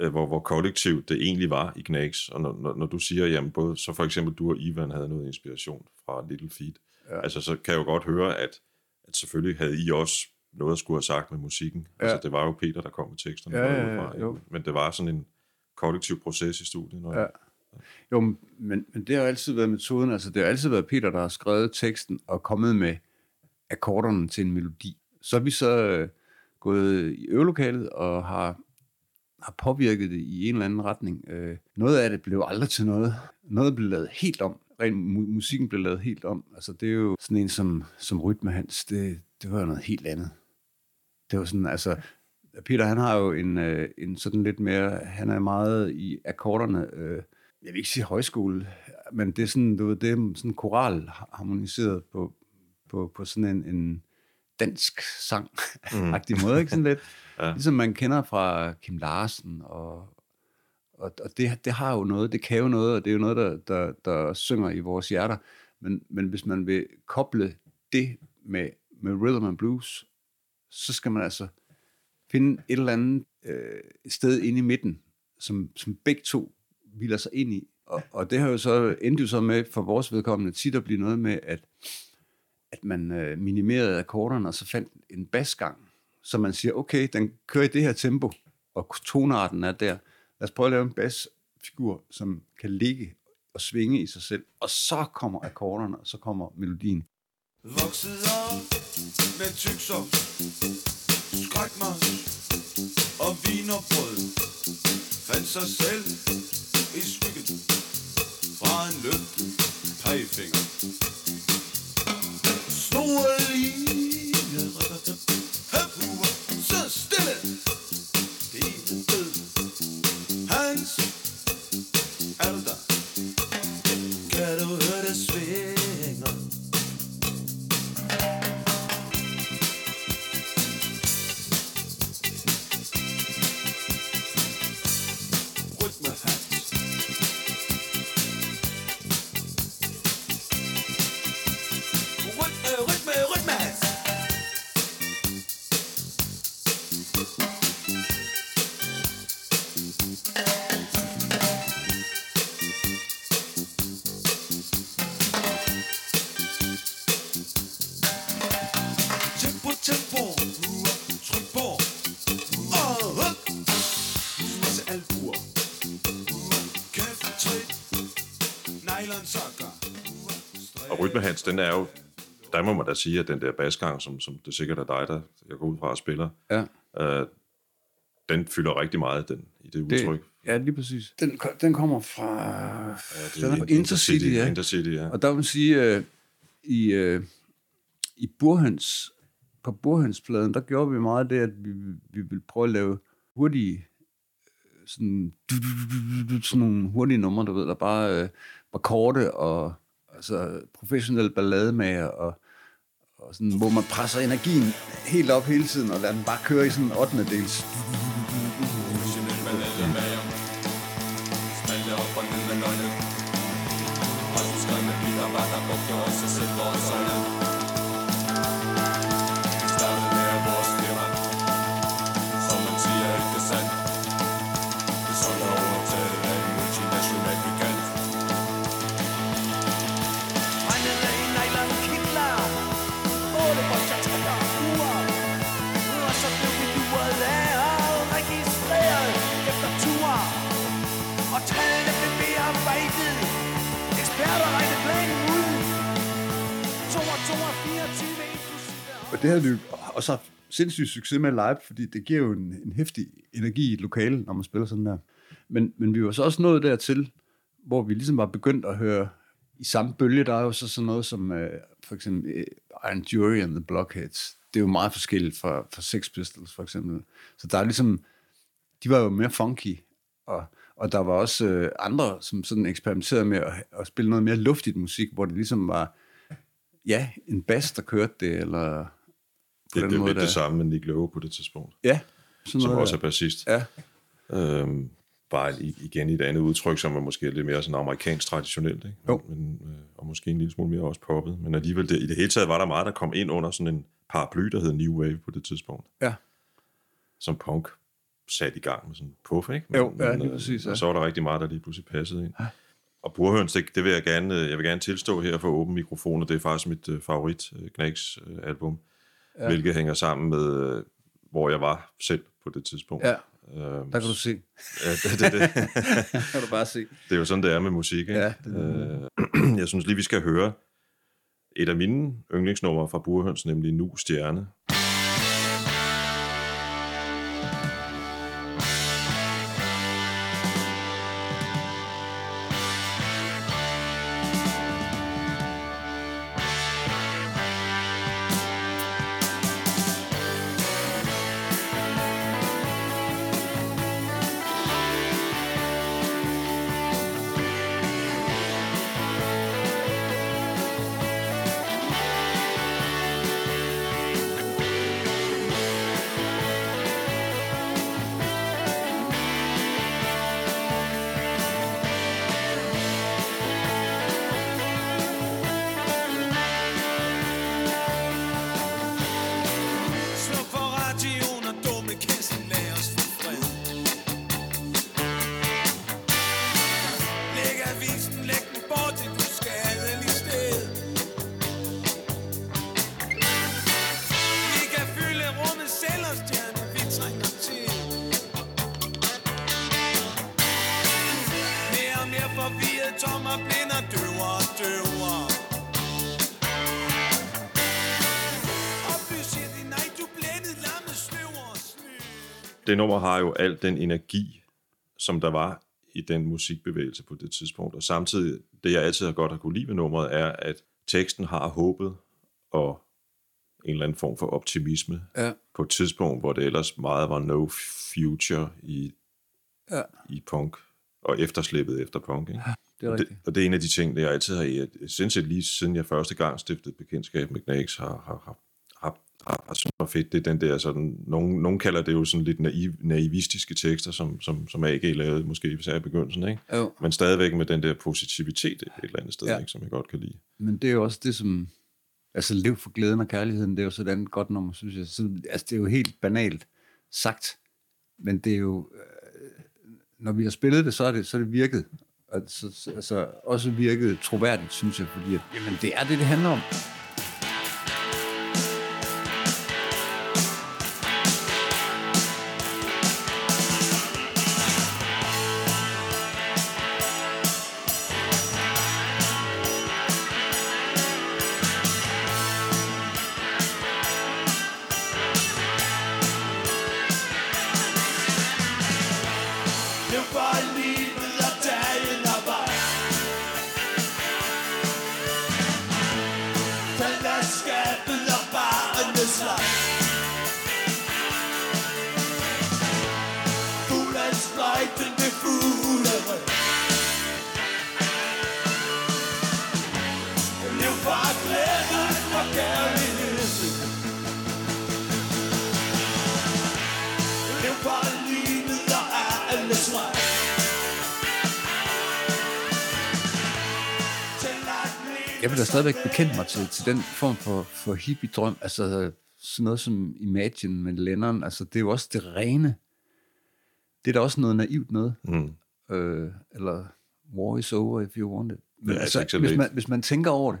øh, hvor, hvor kollektivt det egentlig var i Knags. Og når, når, når du siger, jamen både, så for eksempel du og Ivan havde noget inspiration fra Little Feet, ja. altså så kan jeg jo godt høre, at, at selvfølgelig havde I også noget at skulle have sagt med musikken. Ja. Altså det var jo Peter, der kom med teksterne. Ja, ja, ja. Men det var sådan en kollektiv proces i studiet. Når Ja. Jo, men, men det har altid været metoden. Altså, det har altid været Peter, der har skrevet teksten og kommet med akkorderne til en melodi. Så er vi så øh, gået i øvelokalet og har, har påvirket det i en eller anden retning. Øh, noget af det blev aldrig til noget. Noget blev lavet helt om. Ren mu- musikken blev lavet helt om. Altså, det er jo sådan en som, som Rytme Hans. Det, det var noget helt andet. Det var sådan, altså, Peter, han har jo en, øh, en sådan lidt mere, han er meget i akkorderne, øh, jeg vil ikke sige højskole, men det er sådan, du ved, det er sådan koral harmoniseret på, på, på sådan en, en dansk sang agtig måde, ikke sådan lidt? ja. Ligesom man kender fra Kim Larsen, og, og, og det, det har jo noget, det kan jo noget, og det er jo noget, der, der, der synger i vores hjerter. Men, men hvis man vil koble det med, med rhythm and blues, så skal man altså finde et eller andet øh, sted inde i midten, som, som begge to hviler sig ind i. Og, og det har jo så endte jo så med for vores vedkommende tit at blive noget med, at, at man øh, minimerede akkorderne, og så fandt en basgang, så man siger, okay, den kører i det her tempo, og tonarten er der. Lad os prøve at lave en basfigur, som kan ligge og svinge i sig selv. Og så kommer akkorderne, og så kommer melodien. Vokset op med tyksov, skrækmars og vinerbrød. Fandt sig selv i skyggen fra en løb pegefinger. Snoede linje, den er jo, der må man da sige, at den der basgang, som, som det sikkert er dig, der jeg går ud fra at spiller, Ja. øh, den fylder rigtig meget den, i det udtryk. Det, ja, lige præcis. Den, den kommer fra... Ja, den er på Intercity, ja. Intercity, ja. Og der vil man sige, øh, i, øh, i Burhans, på Burhans-pladen, der gjorde vi meget det, at vi, vi ville prøve at lave hurtige, øh, sådan, sådan nogle hurtige numre, du ved, der bare øh, var korte og altså, professionelle ballademager, og, og sådan, hvor man presser energien helt op hele tiden, og lader den bare køre i sådan en 8. dels. Og det havde vi jo også haft sindssygt succes med live, fordi det giver jo en, en hæftig energi i et lokale, når man spiller sådan der. Men, men vi var så også nået dertil, hvor vi ligesom var begyndt at høre i samme bølge, der er jo så sådan noget som øh, for eksempel øh, Iron Jury and the Blockheads. Det er jo meget forskelligt fra, fra Sex Pistols for eksempel. Så der er ligesom, de var jo mere funky, og, og der var også øh, andre, som sådan eksperimenterede med at, at spille noget mere luftigt musik, hvor det ligesom var, ja, en bass, der kørte det, eller det, den er måde lidt der. det samme med Nick Lowe på det tidspunkt, Ja, sådan som noget også er der. bassist. Ja, Øhm, bare igen i et andet udtryk, som er måske lidt mere sådan amerikansk traditionelt, ikke? Jo. Men, øh, og måske en lille smule mere også poppet. Men alligevel, det, i det hele taget var der meget, der kom ind under sådan en paraply, der hed New Wave på det tidspunkt, ja. som punk sat i gang med sådan en puff, ikke? Jo, ja, lige øh, præcis, ja. Og så var der rigtig meget, der lige pludselig passede ind. Ja. Og Burhøns, det, det vil jeg gerne, øh, jeg vil gerne tilstå her for åben mikrofon, og det er faktisk mit øh, favorit øh, Knacks øh, album, ja. hvilket hænger sammen med, øh, hvor jeg var selv på det tidspunkt. ja. Øhm, Der kan du se. ja, det, det, det. kan du bare se. Det er jo sådan, det er med musik. Ikke? Ja, øh, jeg synes lige, vi skal høre et af mine yndlingsnumre fra Burhøns, nemlig Nu Stjerne. Det nummer har jo al den energi, som der var i den musikbevægelse på det tidspunkt. Og samtidig, det jeg altid har godt at kunne lide ved nummeret, er, at teksten har håbet og en eller anden form for optimisme Ja. på et tidspunkt, hvor det ellers meget var no future i, Ja. i punk, og efterslæbet efter punk. Ikke? Det er Og det, rigtigt. og det er en af de ting, der jeg altid har, jeg- sindssygt lige siden jeg første gang stiftede bekendtskab med Knacks, har, har, har, har, har, har synes var fedt. Det er den der sådan, nogen, nogen kalder det jo sådan lidt naiv, naivistiske tekster, som, som, som AG lavede måske især i begyndelsen, ikke? Jo. Men stadigvæk med den der positivitet et eller andet sted, Ja. ikke, som jeg godt kan lide. Men det er jo også det, som... Altså, lev for glæden og kærligheden, det er jo sådan et godt nummer, synes jeg. Så, altså, det er jo helt banalt sagt, men det er jo... Øh, når vi har spillet det, så er det, så er det virket. Altså, altså, også virket troværdigt, synes jeg, fordi at, jamen, det er det, det handler om. Bekende mig til, til den form for, for hippie-drøm. Altså sådan noget som Imagine med Lennon. Altså det er jo også det rene. Det er da også noget naivt noget. Mm. Øh, eller War is over if you want it. Men Ja, altså, hvis, man, hvis man tænker over det,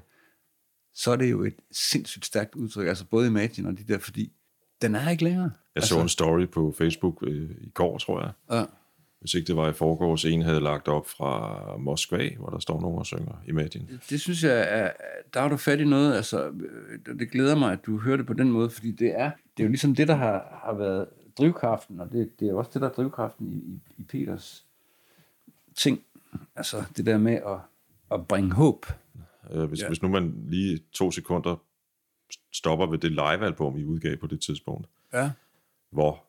så er det jo et sindssygt stærkt udtryk. Altså både Imagine og de der, fordi den er ikke længere. Jeg så en story på Facebook øh, i går, tror jeg. Ja. Hvis ikke det var i forgårs, en havde lagt op fra Moskva, hvor der står nogen og synger Imagine. Det synes jeg, er, der har du fat i noget. Altså, øh, det glæder mig, at du hører det på den måde, fordi det er, det er jo ligesom det, der har, har været drivkraften, og det, det er også det, der er drivkraften i, i, i Peters ting. Altså det der med at, at bringe håb. Øh, hvis, ja. hvis nu man lige to sekunder stopper ved det live-album, I udgav på det tidspunkt, Ja. hvor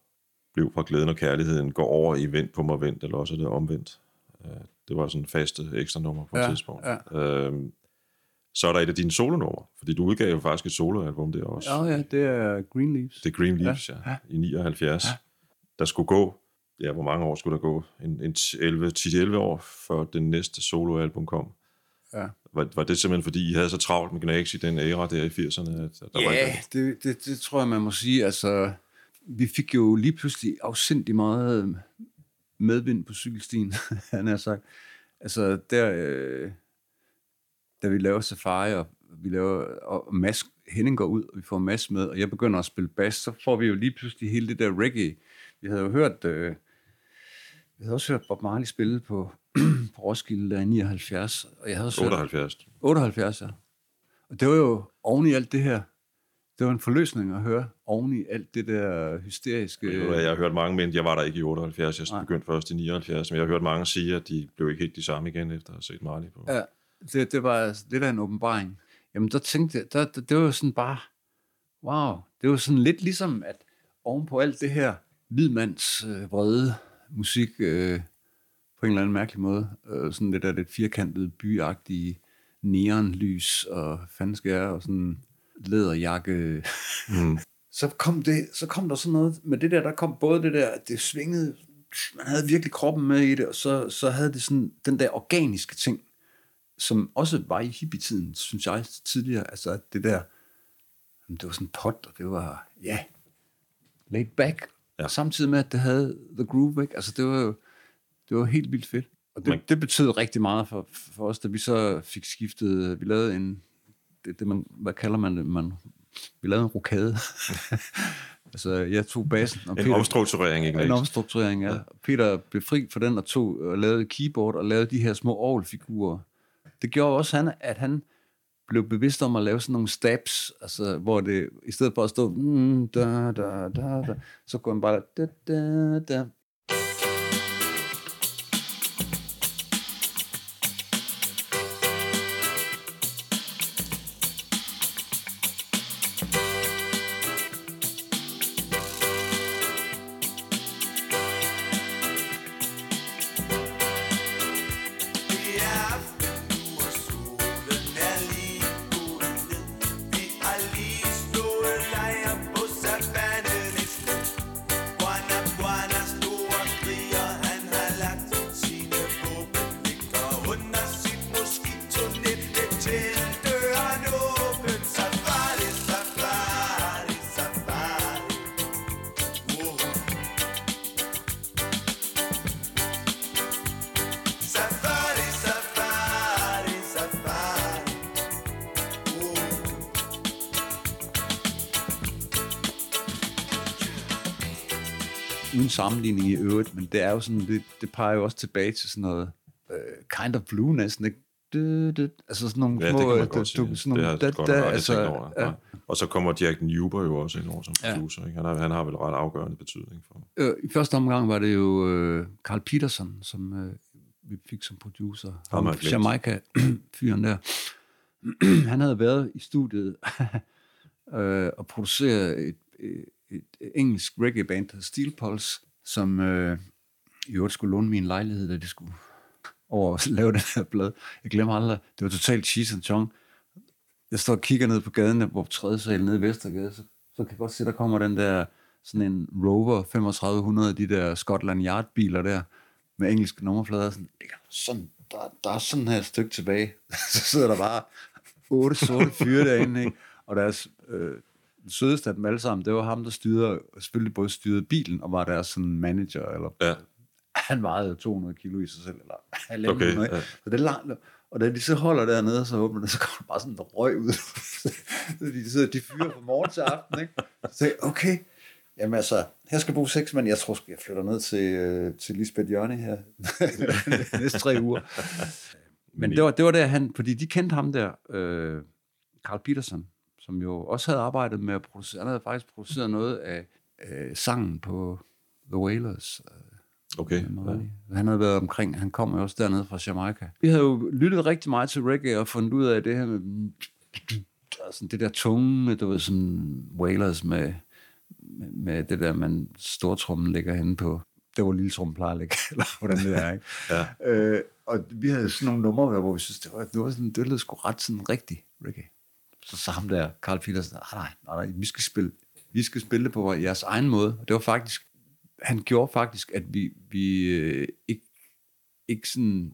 blev fra glæden og kærligheden går over i vent på mig vent, eller også er det omvendt. Øh, Det var sådan en faste ekstra nummer på et Ja, tidspunkt. Øh, så er der et af dine solonumre, fordi du udgav jo faktisk et soloalbum der også. Ja, ja, det er Green Leaves. Det er Green Leaves, ja, Ja, ja. i 79. Ja. Der skulle gå, ja, hvor mange år skulle der gå? En, en 11, 10-11 år, før den næste soloalbum kom. Ja. Var, var det simpelthen, fordi I havde så travlt med Gnags i den æra der i 80'erne? At, at der var Ja, ikke, det, det, det tror jeg, man må sige. Altså, vi fik jo lige pludselig afsindig meget medvind på cykelstien, han har sagt. Altså, der, øh, da vi laver Safari, og vi laver, og Mads, Henning går ud, og vi får Mads med, og jeg begynder at spille bass, så får vi jo lige pludselig hele det der reggae. Vi havde jo hørt, øh, vi havde også hørt Bob Marley spille på, på Roskilde der i 79, og jeg havde også hørt, 78. 78, ja. Og det var jo oven i alt det her. Det var en forløsning at høre oven i alt det der hysteriske... Øh, jeg har hørt mange, men jeg var der ikke i 78, jeg Nej. begyndte først i 79, men jeg har hørt mange sige, at de blev ikke helt de samme igen, efter at have set Marley på. Ja, det, det var lidt af en åbenbaring. Jamen, der tænkte jeg, der, der, det var jo sådan bare, wow, det var sådan lidt ligesom, at oven på alt det her hvidmands øh, vrede musik, øh, på en eller anden mærkelig måde, øh, sådan det der lidt firkantede, byagtige neonlys og fanskær og sådan læderjakke. Mm. så kom, det, så kom der sådan noget med det der, der kom både det der, det svingede, man havde virkelig kroppen med i det, og så, så havde det sådan den der organiske ting, som også var i hippietiden, synes jeg tidligere, altså det der, det var sådan pot, og det var, ja, laid back, ja. Samtidig med, at det havde the groove, ikke? altså det var jo, det var helt vildt fedt. Og det, det betød rigtig meget for, for os, da vi så fik skiftet, vi lavede en, det, det man, hvad kalder man det, man, vi lavede en rokade. altså, jeg tog bassen. Og En omstrukturering, ikke? en omstrukturering, ja. Peter blev fri for den og tog og lavede keyboard og lavede de her små orgelfigurer. Det gjorde også, han, at han blev bevidst om at lave sådan nogle stabs, altså, hvor det, i stedet for at stå, mm, da, da, da, da, så går han bare, da, da, da. Uden sammenligning i øvrigt, men det er jo sådan, det, det peger jo også tilbage til sådan noget uh, kind of blue næsten, ikke? Du, du, altså sådan nogle Ja, små... det kan man du- sige. det har jeg godt da- altså, over. ja. Og så kommer Jack Newber jo også ind over som Ja. producer. Ikke? Han, har, han har vel ret afgørende betydning for. Øh, I første omgang var det jo øh, Carl Peterson, som øh, vi fik som producer. Ham. Jamaica-fyren der. Han havde været i studiet øh, og produceret et, et, øh, engelsk reggae-band, der hedder Steel Pulse, som øh, i øvrigt skulle låne min lejlighed, da de skulle over at lave den her blad. Jeg glemmer aldrig, det var totalt cheese and chong. Jeg står og kigger ned på gaden, hvor på tredje sal nede i Vestergade, så, så kan jeg godt se, der kommer den der sådan en Rover 3500, de der Scotland Yard biler der, med engelske nummerflader. Sådan, sådan, der, der er sådan her et stykke tilbage. så sidder der bare otte sorte fyre derinde, ikke? og deres øh, den sødeste af dem alle sammen, det var ham, der styrede, selvfølgelig både styrede bilen, og var deres sådan manager, eller Ja. han vejede 200 kilo i sig selv, eller halvanden Okay, okay, ja. Så det er langt, og da de så holder dernede, så åbner det, så kommer der bare sådan en røg ud. så de sidder, de fyrer fra morgen til aften, ikke? Så tænker okay, jamen altså, her skal bo seks mand, jeg tror jeg flytter ned til, øh, til Lisbeth Jørne her, næste tre uger. Men det var, det var der, han, fordi de kendte ham der, øh, Carl Peterson, som jo også havde arbejdet med at producere, han havde faktisk produceret noget af øh, sangen på The Wailers, Okay. Ja. Han havde været omkring, han kom jo også dernede fra Jamaica. Vi havde jo lyttet rigtig meget til reggae og fundet ud af det her med sådan det der tunge, du ved, sådan Wailers med, med, med det der, man stortrummen ligger henne på. Det var lille trummen plejer at ligge, eller hvordan det er, ikke? Ja. Øh, og vi havde sådan nogle numre, hvor vi synes, det var, det var sådan, det lød sgu ret sådan rigtig reggae. Så så ham der, Carl Petersen, nej, nej, nej, nej, vi skal spille, vi skal spille det på jeres egen måde. Og det var faktisk, han gjorde faktisk, at vi, vi øh, ikke, ikke sådan,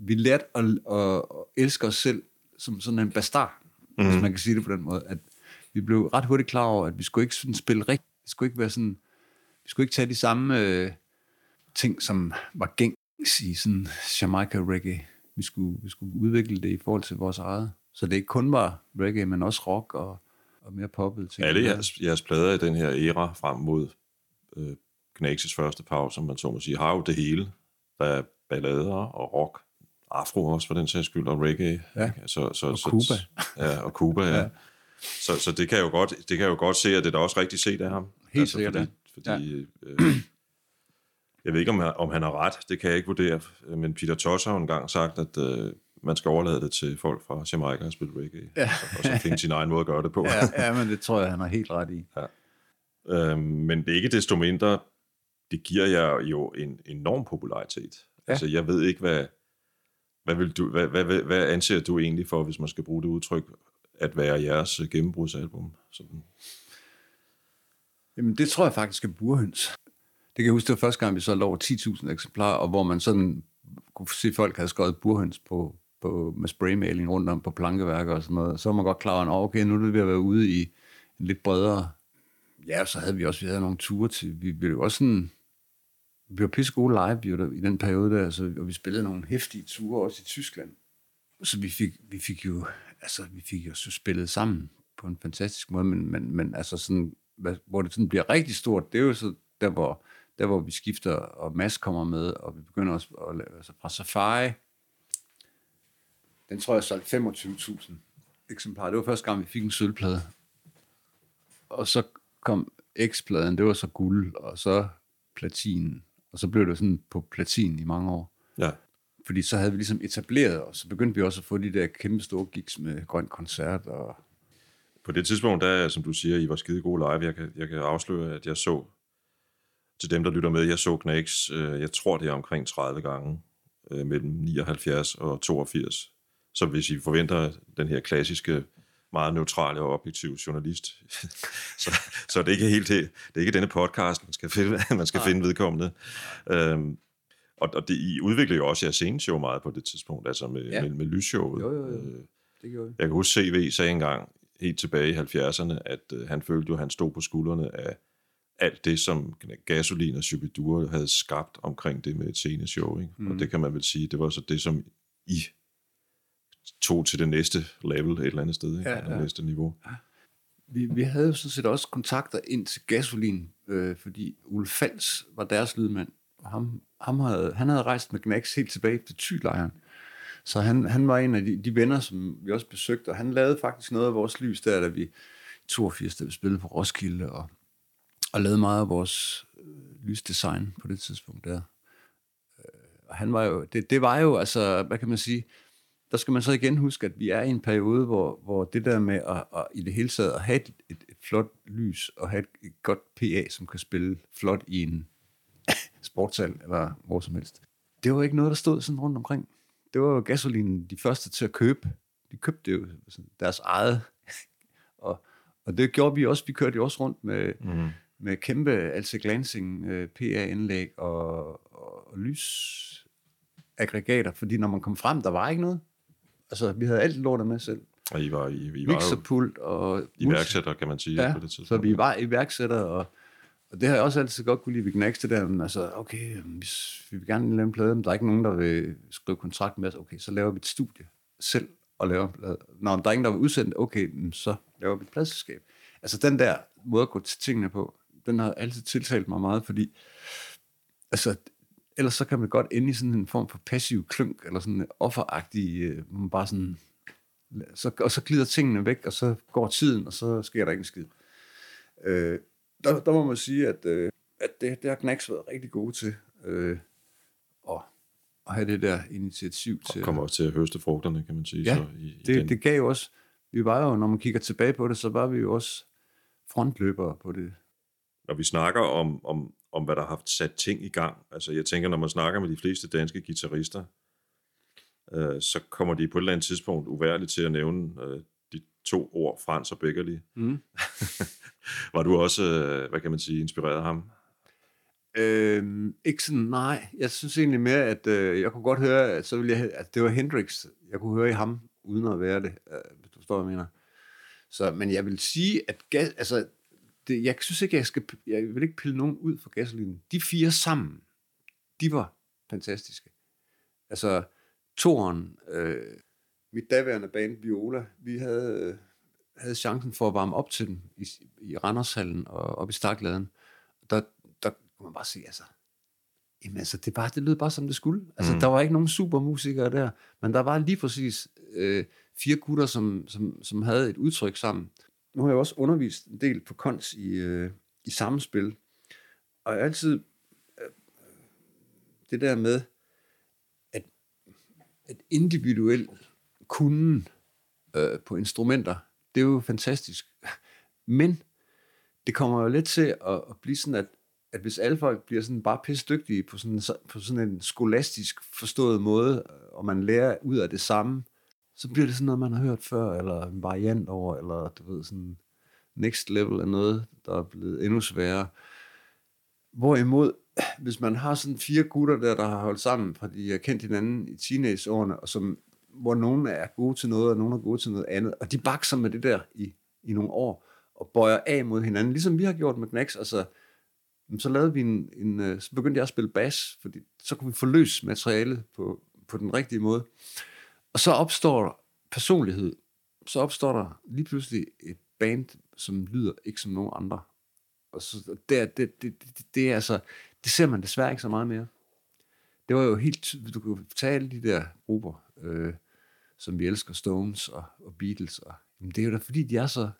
vi lærte at, at, at elske os selv som sådan en bastard, mm. hvis man kan sige det på den måde. At vi blev ret hurtigt klar over, at vi skulle ikke sådan spille rigtigt. Det skulle ikke være sådan, vi skulle ikke tage de samme øh, ting, som var gængs i sådan Jamaica reggae. Vi skulle, vi skulle udvikle det i forhold til vores eget. Så det ikke kun var reggae, men også rock og, og mere poppet ting. Alle jeres, jeres plader i den her æra frem mod øh, Knækses første pause, som man så må sige, har jo det hele. Der er ballader og rock, afro også for den sags skyld, og reggae. Ja. ikke? Så, så, Og så, Cuba. Ja, og Cuba, ja. Ja. ja. Så, så det kan jo godt, det kan jo godt se, at det er da også rigtigt set af ham. Helt sikkert, fordi, fordi øh, jeg ved ikke, om han, om han har ret, det kan jeg ikke vurdere, men Peter Tosh har jo engang sagt, at øh, man skal overlade det til folk fra Jamaica at spille reggae, ja. og, og så finde sin egen måde at gøre det på. Ja, ja, men det tror jeg, han har helt ret i. Øhm, men det er ikke desto mindre, det giver jer jo en enorm popularitet. Ja. Altså, jeg ved ikke, hvad, hvad, vil du, hvad, hvad, hvad, hvad anser du egentlig for, hvis man skal bruge det udtryk, at være jeres gennembrudsalbum? Sådan. Jamen, det tror jeg faktisk er burhøns. Det kan jeg huske, det var første gang, vi solgte over 10.000 eksemplarer, og hvor man sådan kunne se, at folk havde skåret burhøns på, på, med spraymaling rundt om på plankeværker og sådan noget. Så var man godt klar over, at okay, nu er det ved at være ude i en lidt bredere... Ja, så havde vi også vi havde nogle ture til... Vi blev jo også sådan... Vi var pisse gode live jo, der, i den periode der, så, og vi spillede nogle hæftige ture også i Tyskland. Så vi fik, vi fik jo, altså, vi fik jo så spillet sammen på en fantastisk måde, men, men, men altså sådan, hvad, hvor det sådan bliver rigtig stort, det er jo så der, hvor, der, hvor vi skifter, og Mads kommer med, og vi begynder også at lave, altså fra Safari, den tror jeg solgte 25.000 eksemplarer. Det var første gang, vi fik en sølvplade. Og så kom X-pladen, det var så guld, og så platin, og så blev det sådan på platin i mange år. Ja. Fordi så havde vi ligesom etableret, og så begyndte vi også at få de der kæmpe store gigs med Grøn Koncert, og På det tidspunkt, der, som du siger, I var skide gode live. Jeg kan, jeg kan afsløre, at jeg så, til dem, der lytter med, jeg så Knæks, øh, jeg tror, det er omkring 30 gange, øh, mellem 79 og 82. Så hvis I forventer den her klassiske, meget neutrale og objektive journalist, så, så er det ikke helt det, er ikke denne podcast, man skal finde, man skal finde vedkommende. Øhm, og, og det, I udviklede jo også jeres sceneshow meget på det tidspunkt, altså med, Ja. ja. med, med lysshowet. Jo, jo, jo. Øh, det gjorde vi. jeg kan huske, CV sagde engang, helt tilbage i 70'erne, at øh, han følte jo, at han stod på skuldrene af alt det, som Gasolin og Shubidua havde skabt omkring det med et sceneshow. Ikke? Mm. Og det kan man vel sige, det var så det, som I tog til det næste level et eller andet sted, ikke? Ja, Ja, ja. Det næste niveau. Vi, vi havde jo sådan set også kontakter ind til Gasolin, øh, fordi Ulf Fals var deres lydmand. Og ham, ham havde, han havde rejst med Gnax helt tilbage til Thylejren. Så han, han var en af de, de venner, som vi også besøgte, og han lavede faktisk noget af vores lys der, da vi i 82, da vi spillede på Roskilde, og, og lavede meget af vores øh, lysdesign på det tidspunkt der. Øh, og han var jo, det, det var jo, altså, hvad kan man sige, der skal man så igen huske, at vi er i en periode, hvor, hvor det der med at, at, i det hele taget at have et, et, et flot lys, og have et, et godt PA, som kan spille flot i en sportshal eller hvor som helst. Det var ikke noget, der stod sådan rundt omkring. Det var jo gasolinen de første til at købe. De købte jo deres eget. og, og det gjorde vi også. Vi kørte jo også rundt med, Mm. med kæmpe altså glancing øh, PA-anlæg og, og, og lysaggregater, fordi når man kom frem, der var ikke noget. Altså, vi havde alt lortet med selv. Og I var, I, I var Mixerpult og... iværksætter, kan man sige, Ja, på det tidspunkt. så vi var iværksættere, og, og det har jeg også altid godt kunne lide ved Knacks, det der, men altså, okay, hvis vi vil gerne lave en plade, men der er ikke nogen, der vil skrive kontrakt med os, okay, så laver vi et studie selv og laver en plade. Nå, men der er ingen, der vil udsende, okay, så laver vi et pladselskab. Altså den der måde at gå til tingene på, den har altid tiltalt mig meget, fordi altså, ellers så kan man godt ende i sådan en form for passiv klunk, eller sådan en offeragtig, øh, bare sådan, så, og så glider tingene væk, og så går tiden, og så sker der ikke en skid. Øh, der, der må man sige, at, øh, at det, det har Knacks været rigtig gode til, øh, at, at have det der initiativ til. Og kommer også til at høste frugterne, kan man sige. Ja, så i, i det, den- det gav jo også, vi var jo, når man kigger tilbage på det, så var vi jo også frontløbere på det. Når vi snakker om, om, om, hvad der har haft sat ting i gang, altså jeg tænker, når man snakker med de fleste danske guitarister, øh, så kommer de på et eller andet tidspunkt uværligt til at nævne øh, de to ord, Frans og Beckerli. Mm. Var du også, øh, hvad kan man sige, inspireret af ham? Øhm, ikke sådan, nej. Jeg synes egentlig mere, at øh, jeg kunne godt høre, at, så ville jeg, at det var Hendrix. Jeg kunne høre i ham, uden at være det, øh, hvis du forstår, hvad jeg mener. Så, men jeg vil sige, at gas, altså, det, jeg synes ikke, jeg skal, jeg vil ikke pille nogen ud fra gasolinen. De fire sammen, de var fantastiske. Altså, Toren, øh, mit daværende band Viola, vi havde, øh, havde chancen for at varme op til dem i, i Randershallen og op i Stakladen. Der, der kunne man bare se, altså, jamen altså, det, bare, det lød bare som det skulle. Altså, Mm. der var ikke nogen supermusikere der, men der var lige præcis øh, fire gutter, som, som, som havde et udtryk sammen. Nu har jeg også undervist en del på kons i, øh, i samspil, og jeg har altid øh, det der med, at, at individuel kunden øh, på instrumenter, det er jo fantastisk. Men det kommer jo lidt til at, at blive sådan, at, at hvis alle folk bliver sådan bare pisse dygtige på sådan, på sådan en skolastisk forstået måde, og man lærer ud af det samme, så bliver det sådan noget, man har hørt før, eller en variant over, eller du ved, sådan next level af noget, der er blevet endnu sværere. Hvorimod, hvis man har sådan fire gutter der, der har holdt sammen, fordi de har kendt hinanden i teenageårene, og som, hvor nogen er gode til noget, og nogen er gode til noget andet, og de bakser med det der i, i nogle år, og bøjer af mod hinanden, ligesom vi har gjort med Knacks, altså, så lavede vi en, en, øh, så begyndte jeg at spille bas, fordi så kunne vi forløse materialet på, på den rigtige måde. Og så opstår der personlighed, så opstår der lige pludselig et band, som lyder ikke som nogen andre. Og så det, det, det, det, det er altså, det ser man desværre ikke så meget mere. Det var jo helt tydeligt, du kunne tage alle de der grupper, øh, som vi elsker, Stones og, og Beatles, og, jamen det er jo da fordi, de er så,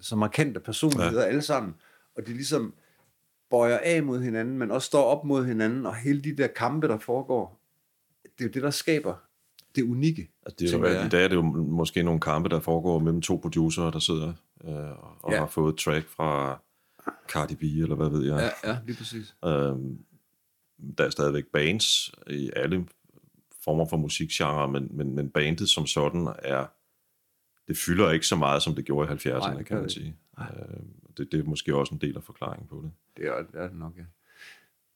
så markante personligheder ja. alle sammen, og de ligesom bøjer af mod hinanden, men også står op mod hinanden, og hele de der kampe, der foregår, det er jo det, der skaber det unikke. Altså, det er jo, tænker jeg. I dag er det jo måske nogle kampe, der foregår mellem to producerer, der sidder øh, og Ja. har fået et track fra Cardi B, eller hvad ved jeg. Ja, ja, lige præcis. Øhm, der er stadigvæk bands i alle former for musikgenre, men, men, men bandet som sådan er, det fylder ikke så meget, som det gjorde i 70'erne, Nej, kan man det sige. Øhm, det, det er måske også en del af forklaringen på det. Det er, det er det nok, ja.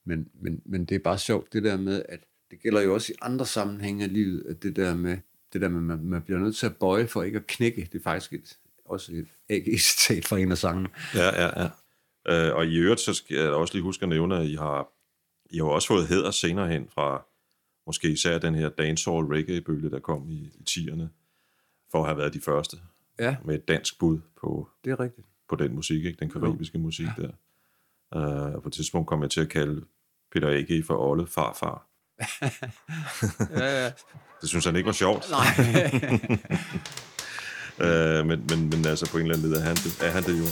Men, men, men det er bare sjovt, det der med, at det gælder jo også i andre sammenhænge af livet, at det der med, det der med, man, man bliver nødt til at bøje for ikke at knække, det er faktisk et, også et AG-citat fra en af sangene. Ja, ja, ja. Øh, og i øvrigt, så skal jeg også lige huske at nævne, at I har, I har også fået hæder senere hen fra måske især den her dancehall reggae-bølge, der kom i, i 10'erne, for at have været de første Ja, med et dansk bud på, det er rigtigt. på den musik, ikke? den karibiske musik der. Uh, på et tidspunkt kom jeg til at kalde Peter A.G. for Olle farfar. Ja, ja. Det synes han ikke var sjovt. Nej. Uh, men, men, men altså på en eller anden led er han det, er han det jo.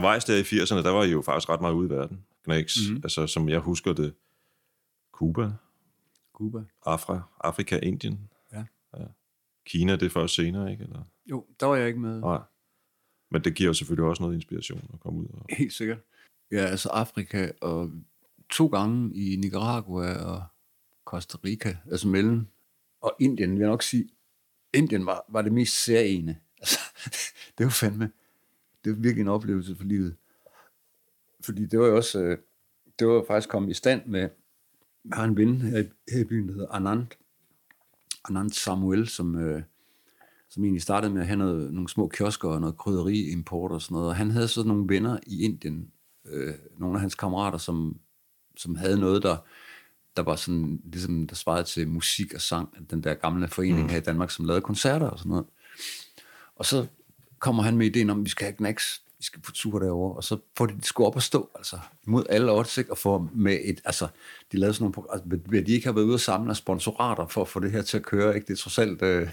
Undervejs der i 80'erne, der var I jo faktisk ret meget ude i verden. Knæks, mm-hmm. altså som jeg husker det, Cuba, Cuba. Afra, Afrika, Indien. Ja. ja. Kina, det er først senere, ikke? Eller? Jo, der var jeg ikke med. Nej. Men det giver jo selvfølgelig også noget inspiration at komme ud og... Helt sikkert. Ja, altså Afrika og to gange i Nicaragua og Costa Rica, altså mellem, og Indien, vil jeg nok sige, Indien var, var det mest særlige. Altså, det var fandme, det var virkelig en oplevelse for livet. Fordi det var jo også, øh, det var faktisk kommet i stand med, jeg har en ven her, i- her i byen, der hedder Anand, Anand Samuel, som, øh, som egentlig startede med at have noget, nogle små kiosker og noget krydderiimport og sådan noget. Og han havde så nogle venner i Indien, øh, nogle af hans kammerater, som, som havde noget, der, der var sådan, ligesom der svarede til musik og sang, den der gamle forening mm. her i Danmark, som lavede koncerter og sådan noget. Og så kommer han med ideen om, at vi skal have knacks, vi skal på tur derover, og så får de sgu op at stå, altså mod alle odds, ikke? og få med et, altså, de lavede sådan nogle, altså, de ikke have været ude og samle sponsorater for at få det her til at køre, ikke? Det er trods alt øh,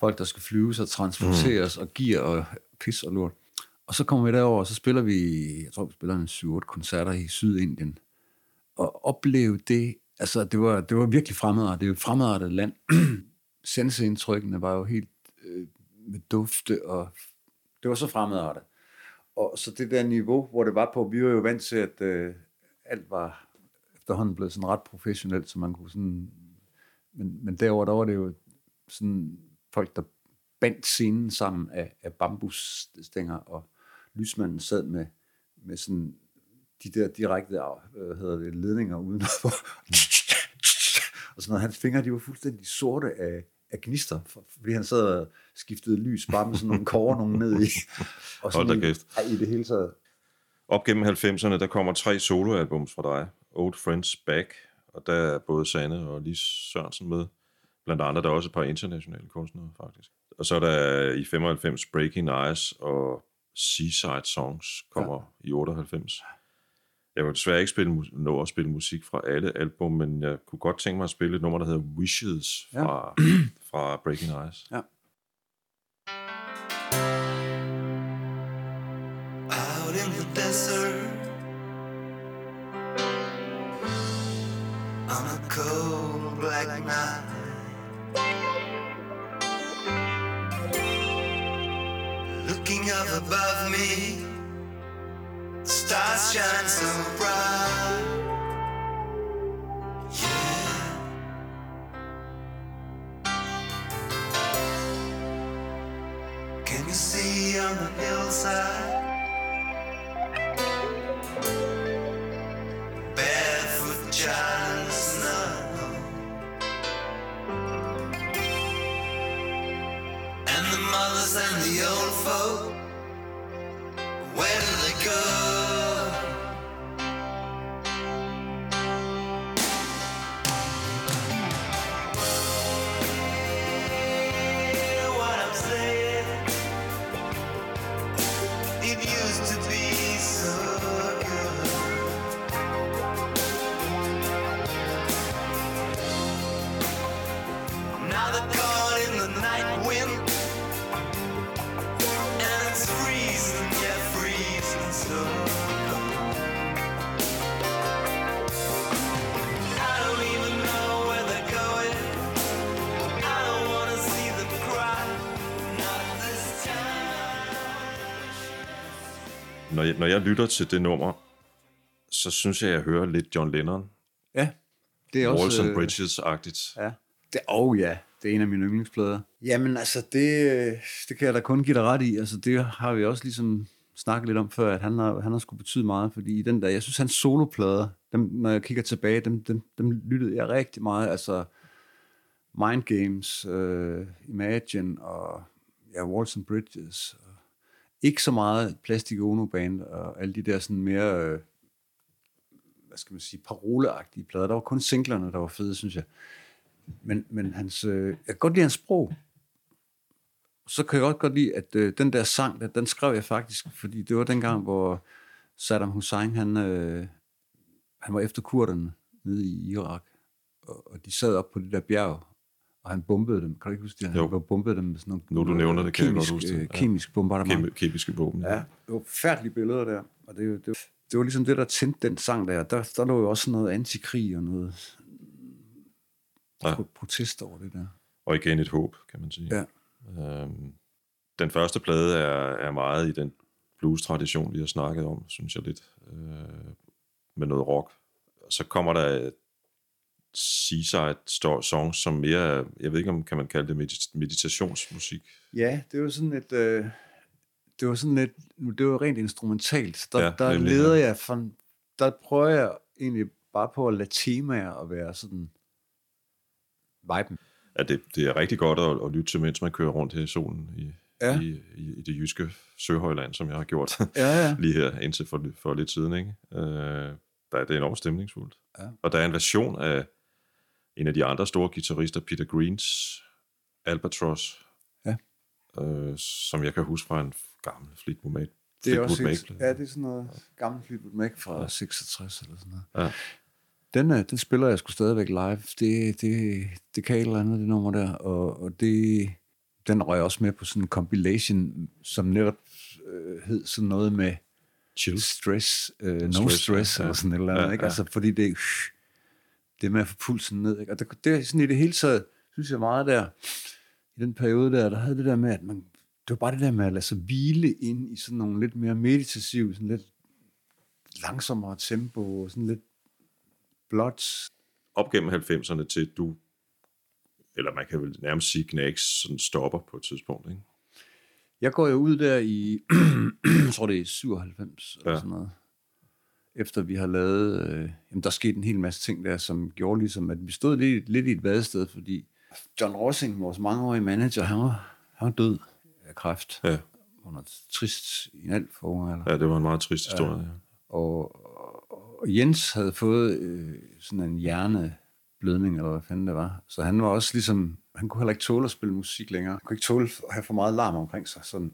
folk, der skal flyves og transporteres mm. og gear og pis og lort. Og så kommer vi derover, og så spiller vi, jeg tror, vi spiller en 7-8 koncerter i Sydindien. Og opleve det, altså det var, det var virkelig fremmedartet. Det er jo et fremmedartet land. Senseindtrykkene var jo helt øh, med dufte, og det var så fremmedartet. Og så det der niveau, hvor det var på, vi var jo vant til, at øh, alt var efterhånden blevet sådan ret professionelt, så man kunne sådan... Men, men derover der var det jo sådan folk, der bandt scenen sammen af, af bambusstænger, og lysmanden sad med, med sådan de der direkte øh, hvad hedder det, ledninger udenfor. og sådan noget. Hans fingre, de var fuldstændig sorte af, af gnister, for- fordi han sad og skiftede lys, bare med sådan nogle kårer, nogen ned i. Og Hold da i- kæft. I det hele taget. Op gennem 90'erne, der kommer tre soloalbums fra dig. Old Friends Back, og der er både Sanne og Lis Sørensen med. Blandt andre, der er også et par internationale kunstnere, faktisk. Og så er der i 95 Breaking Eyes og Seaside Songs kommer ja. i 98. Jeg kunne desværre ikke spille, nå at spille musik fra alle album, men jeg kunne godt tænke mig at spille et nummer, der hedder Wishes fra, ja. fra Breaking Eyes. Ja. In the desert on a cold black night. Looking up above me, stars shine so bright. Jeg, lytter til det nummer, så synes jeg, jeg hører lidt John Lennon. Ja, det er også... Walls and øh, Bridges-agtigt. Ja. Det, oh ja, det er en af mine yndlingsplader. Jamen altså, det, øh, det kan jeg da kun give dig ret i. Altså, det har vi også ligesom snakket lidt om før, at han har, han har skulle betyde meget, fordi i den der, jeg synes, hans soloplader, dem, når jeg kigger tilbage, dem, dem, dem lyttede jeg rigtig meget, altså Mind Games, uh, Imagine og ja, Walls and Bridges. Ikke så meget Plastic Ono Band og alle de der sådan mere, øh, hvad skal man sige, paroleagtige plader. Der var kun singlerne, der var fede, synes jeg. Men, men hans, øh, jeg kan godt lide hans sprog. Så kan jeg godt godt lide, at øh, den der sang, der, den skrev jeg faktisk, fordi det var dengang, hvor Saddam Hussein, han, øh, han var efter kurderne nede i Irak, og, og de sad op på det der bjerg, og han bombede dem. Kan du ikke huske det? Han Jo. jo. bombede dem med sådan nogle Nu du nævner det, kan jeg godt kemisk, huske det. øh, Ja. kemisk bombardement. Kemi- kemiske våben. Ja, det var forfærdelige billeder der. Og det, det, det var ligesom det, der tændte den sang der. Der, der lå jo også noget antikrig og noget ja. protest over det der. Og igen et håb, kan man sige. Ja. Øhm, den første plade er, er meget i den blues-tradition, vi har snakket om, synes jeg lidt, øh, med noget rock. Så kommer der seaside songs, som mere, er- jeg ved ikke om kan man kalde det medit- meditationsmusik. Ja, det var sådan et... Øh, det var sådan lidt... Det var rent instrumentalt. Der, Ja, der leder jeg fra... Der prøver jeg egentlig bare på at lade temaer at være sådan... Viben. Ja, det, det er rigtig godt at, at lytte til, mens man kører rundt her i solen i, Ja. i, i, i det jyske Søhøjland, som jeg har gjort Ja, ja. lige her indtil for, for lidt siden. Ikke? Øh, der er det enormt stemningsfuldt. Ja. Og der er en version af en af de andre store guitarister, Peter Greens Albatross, Ja. øh, som jeg kan huske fra en gammel Fleetwood Mac. Det er også Mac et, ja, det er sådan noget gammelt Fleetwood Mac fra ja. 66 eller sådan noget. Ja. Den, øh, den spiller jeg sgu stadigvæk live. Det, det, det kan et eller andet, det nummer der. Og, og det, den røg også med på sådan en compilation, som netop øh, hed sådan noget med Chill. stress, øh, no Stress, stress, ja. eller sådan et eller andet. Ja, ikke? ja. Altså, fordi det, det med at få pulsen ned. Ikke? Og det, det sådan i det hele taget, synes jeg meget der, i den periode der, der havde det der med, at man, det var bare det der med at lade sig hvile ind i sådan nogle lidt mere meditative, sådan lidt langsommere tempo, sådan lidt blot. Op gennem 90'erne til du, eller man kan vel nærmest sige, Knags sådan stopper på et tidspunkt. Ikke? Jeg går jo ud der i, jeg tror det er 97 eller Ja. sådan noget. Efter vi har lavet, øh, jamen der skete en hel masse ting der, som gjorde ligesom, at vi stod lidt, lidt i et vadested, fordi John Rossing, vores mangeårige manager, han var, han var død af kræft. Ja. Under trist i en alt for ung alder. ja, det var en meget trist historie. Ja. Og, og, og Jens havde fået øh, sådan en hjerneblødning, eller hvad fanden det var. Så han var også ligesom, han kunne heller ikke tåle at spille musik længere. Han kunne ikke tåle at have for meget larm omkring sig. Sådan.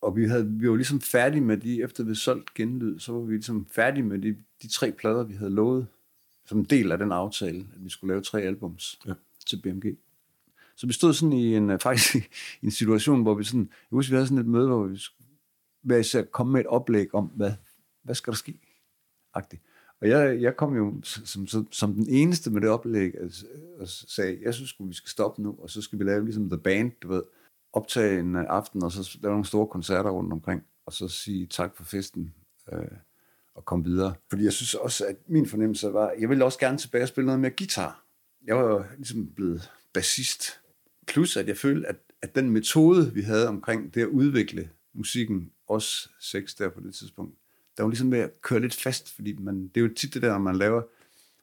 Og vi, havde, vi var ligesom færdige med de, efter vi havde solgt genlyd, så var vi ligesom færdige med de, de tre plader, vi havde lovet, som en del af den aftale, at vi skulle lave tre albums Ja. til BMG. Så vi stod sådan i en, øh, faktisk i en situation, hvor vi sådan, jeg husker, vi havde sådan et møde, hvor vi skulle hver især komme med et oplæg om, hvad, hvad skal der ske? Agtigt. Og jeg, jeg kom jo som, som, som den eneste med det oplæg altså, og sagde, jeg synes vi skal stoppe nu, og så skal vi lave ligesom The Band, du ved, optage en øh, aften, og så lave nogle store koncerter rundt omkring, og så sige tak for festen, øh, og komme videre. Fordi jeg synes også, at min fornemmelse var, jeg ville også gerne tilbage og spille noget mere guitar. Jeg var jo ligesom blevet bassist. Plus at jeg følte, at, at den metode, vi havde omkring det at udvikle musikken, også sex der på det tidspunkt, der var ligesom ved at køre lidt fast, fordi man, det er jo tit det der, når man laver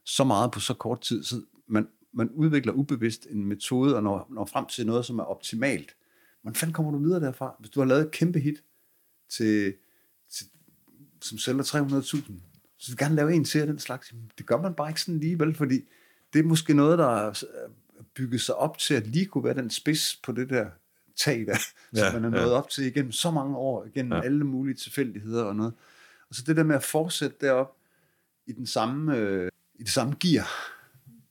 så meget på så kort tid, så man, man udvikler ubevidst en metode og når, når frem til noget, som er optimalt. Hvordan fanden kommer du videre derfra? Hvis du har lavet et kæmpe hit, til, til, som sælger 300.000, så vil gerne lave en til af den slags. Det gør man bare ikke sådan lige, vel? Fordi det er måske noget, der er bygget sig op til at lige kunne være den spids på det der tag der, Ja, som man er ja. nået op til igennem så mange år, igennem Ja. ja. alle mulige tilfældigheder og noget. Og så det der med at fortsætte derop i den samme, øh, i det samme gear,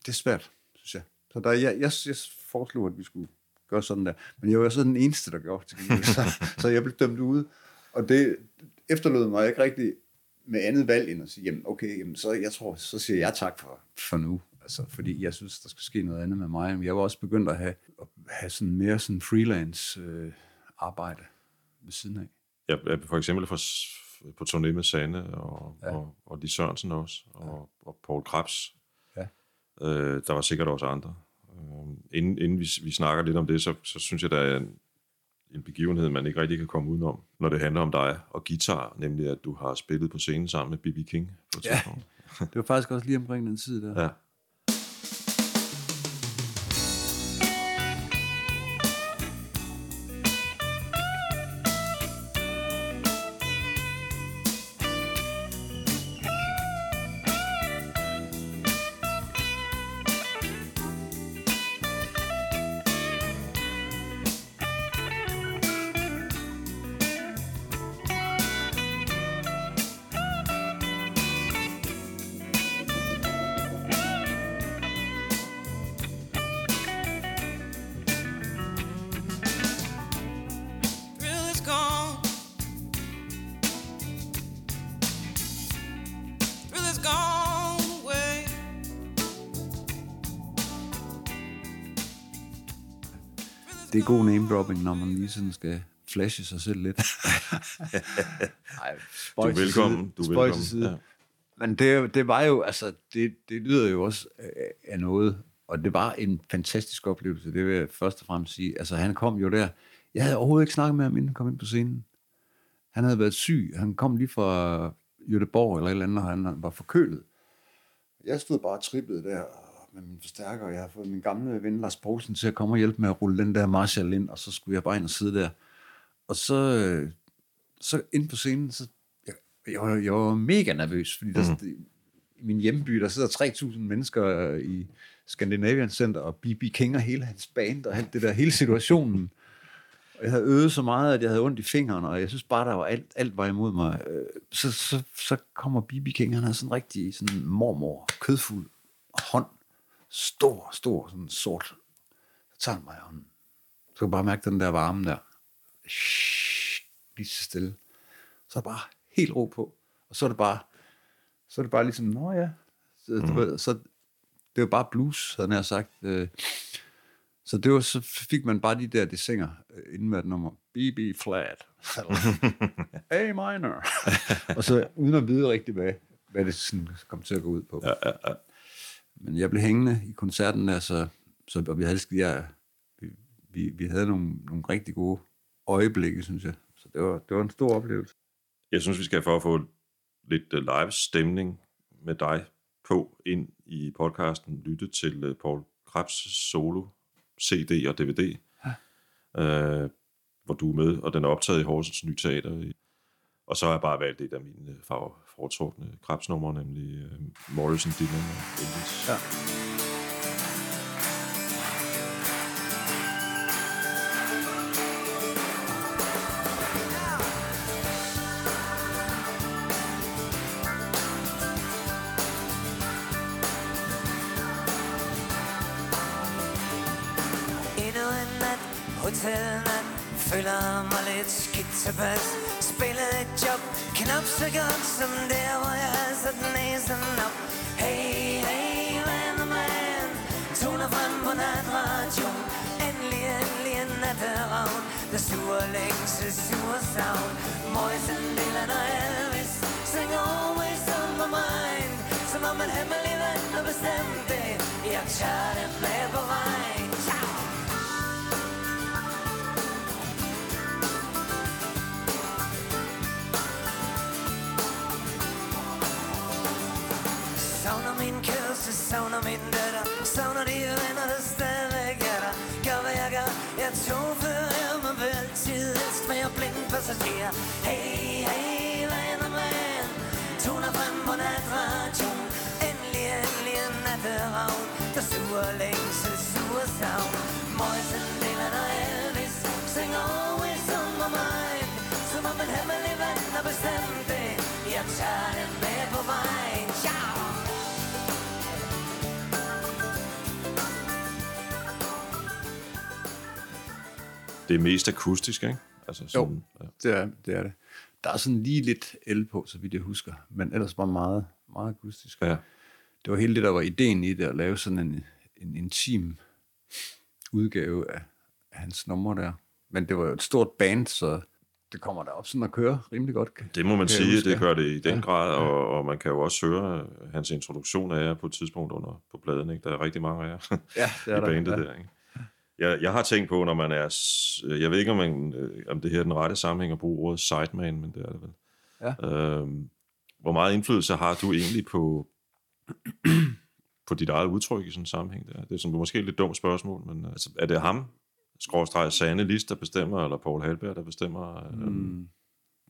det er svært, synes jeg. Så der, jeg, jeg, jeg foreslog, at vi skulle gøre sådan der. Men jeg var så den eneste, der gjorde det. til. Så, så jeg blev dømt ude. Og det efterlod mig ikke rigtig med andet valg, end at sige, jamen okay, jamen, så, jeg tror, så siger jeg tak for, for nu. Altså, fordi jeg synes, der skal ske noget andet med mig. Men jeg var også begyndt at have, at have sådan mere sådan freelance øh, arbejde ved siden af. Jeg, jeg for eksempel for, på turné med Sanne og, ja. Ja. og, og Lis Sørensen også, og, og Paul Krebs. Ja. Øh, der var sikkert også andre. Øh, inden inden vi, vi snakker lidt om det, så, så synes jeg, der er en, en begivenhed, man ikke rigtig kan komme udenom, når det handler om dig og guitar, nemlig at du har spillet på scenen sammen med B.B. King på et Ja. tidspunkt. Det var faktisk også lige omkring den tid der. Ja. Er god name dropping, når man lige sådan skal flashe sig selv lidt. Ej, Du er velkommen. Du er velkommen. Ja. Men det, det var jo, altså, det, det lyder jo også af- noget, og det var en fantastisk oplevelse, det vil jeg først og fremmest sige. Altså, han kom jo der, jeg havde overhovedet ikke snakket med ham, inden han kom ind på scenen. Han havde været syg, han kom lige fra Göteborg eller et eller andet, og han var forkølet. Jeg stod bare og trippede der med min forstærker, og jeg har fået min gamle ven Lars Poulsen til at komme og hjælpe med at rulle den der Marshall ind, og så skulle jeg bare ind og sidde der. Og så, øh, så ind på scenen, så jeg, jeg, var, jeg var mega nervøs, fordi der, mm. i min hjemby, der sidder 3.000 mennesker i Scandinavian Center, og B.B. King og hele hans band, og alt det der, hele situationen. Og jeg havde øvet så meget, at jeg havde ondt i fingrene, og jeg synes bare, der var alt, alt var imod mig. Øh, Så, så, så kommer B.B. King, han har sådan en rigtig sådan mormor, kødfuld hånd, stor, stor, sådan sort. Så tager han mig i hånden. Så kan bare mærke den der varme der. Shhh, lige så stille. Så er der bare helt ro på. Og så er det bare, så er det bare ligesom, nå ja. Så, mm. ved, så det var bare blues, havde jeg sagt. Øh, Så det var, så fik man bare de der desinger øh, inden med et nummer. BB flat. A minor. og så uden at vide rigtig, hvad, hvad det sådan kom til at gå ud på. Ja, ja, ja. Men jeg blev hængende i koncerten der, så, og vi havde, ja, vi, vi, vi havde nogle, nogle rigtig gode øjeblikke, synes jeg. Så det var, det var en stor oplevelse. Jeg synes, vi skal for at få lidt øh, live stemning med dig på ind i podcasten, lytte til øh, Paul Krebs solo, CD og DVD, ja. øh, hvor du er med, og den er optaget i Horsens Nye Teater. Og så har jeg bare valgt et af mine øh, farver- foretrukne Krebs-numre, nemlig øh, Morrison, Dylan og Elvis. Ja. Endnu en nat, hotelnat Føler mig lidt skidt tilpas længsel, suger savn. Dylan og Elvis Synger always on my mind. Som om en hemmelig ven har bestemt det. Jeg tager det med på vejen. Blind passager. Hey, hey, venner, Toner frem på natration Endelig, endelig en natteravn Der suger længsel, suger savn. Moisen, Dylan og Elvis Synger always on my mind Som om en hemmelig vand har bestemt det. Jeg tager det med på vejen. Ciao! Det er mest akustisk, ikke? Altså sådan, ja. Det er, det er det. Der er sådan lige lidt el på, så vidt jeg husker, men ellers bare meget, meget akustisk. Ja. Det var hele det, der var ideen i det, at lave sådan en, en intim udgave af, af hans numre der. Men det var jo et stort band, så det kommer der op sådan at køre rimelig godt. Det må man sige, det gør det i den Ja. grad, og, og man kan jo også høre hans introduktion af jer på et tidspunkt under på pladen. Ikke? Der er rigtig mange af jer Ja, det i er der. bandet ja. der. Ikke? Jeg, jeg har tænkt på, når man er... s- Jeg ved ikke, om, man, øh, om det her er den rette sammenhæng at bruge ordet sideman, men det er det vel. Ja. Øhm, hvor meget indflydelse har du egentlig på, på dit eget udtryk i sådan en sammenhæng? Der? Det er sådan, måske et lidt dumt spørgsmål, men altså, er det ham, skråstreg Sande Lis, der bestemmer, eller Paul Halberg, der bestemmer, mm. øhm,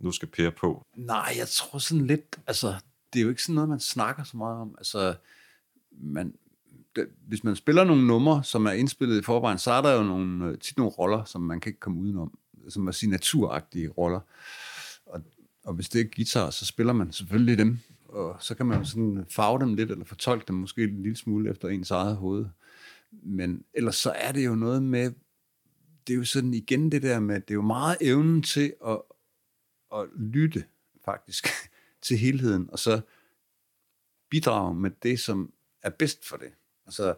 nu skal Per på? Nej, jeg tror sådan lidt, altså, det er jo ikke sådan noget, man snakker så meget om. Altså, man, hvis man spiller nogle numre, som er indspillet i forvejen, så er der jo nogle, øh, tit nogle roller, som man kan ikke komme udenom, som er signaturagtige roller. Og, og hvis det er guitar, så spiller man selvfølgelig dem, og så kan man sådan farve dem lidt, eller fortolke dem måske en lille smule efter ens eget hoved. Men ellers så er det jo noget med, det er jo sådan igen det der med, det er jo meget evnen til at, at lytte faktisk til helheden, og så bidrage med det, som er bedst for det. Altså,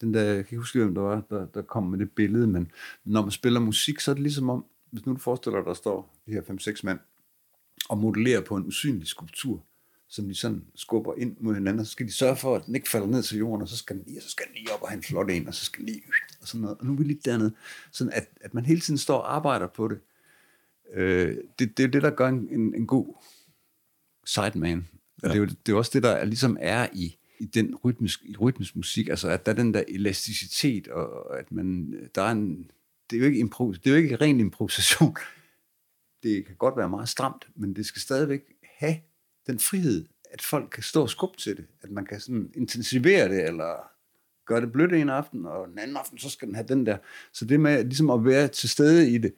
den der, jeg kan ikke huske, hvem der var, der, der kom med det billede, men når man spiller musik, så er det ligesom om, hvis nu du forestiller dig, der står de her 5-6 mand, og modellerer på en usynlig skulptur, som de sådan skubber ind mod hinanden, og så skal de sørge for, at den ikke falder ned til jorden, og så skal den lige, og så skal den lige op og have en flot en, og så skal den lige, og sådan noget. Og nu er vi lige dernede. Sådan at, at man hele tiden står og arbejder på det. Øh, det, det er det, der gør en, en, en god sideman. Ja. Det, er jo, det er også det, der ligesom er i, i den rytmisk, i rytmisk musik, altså at der er den der elasticitet, og at man, der er en, det er jo ikke, impro, det er jo ikke ren improvisation. Det kan godt være meget stramt, men det skal stadigvæk have den frihed, at folk kan stå og skubbe til det, at man kan sådan intensivere det, eller gøre det blødt en aften, og den anden aften, så skal den have den der. Så det med ligesom at være til stede i det,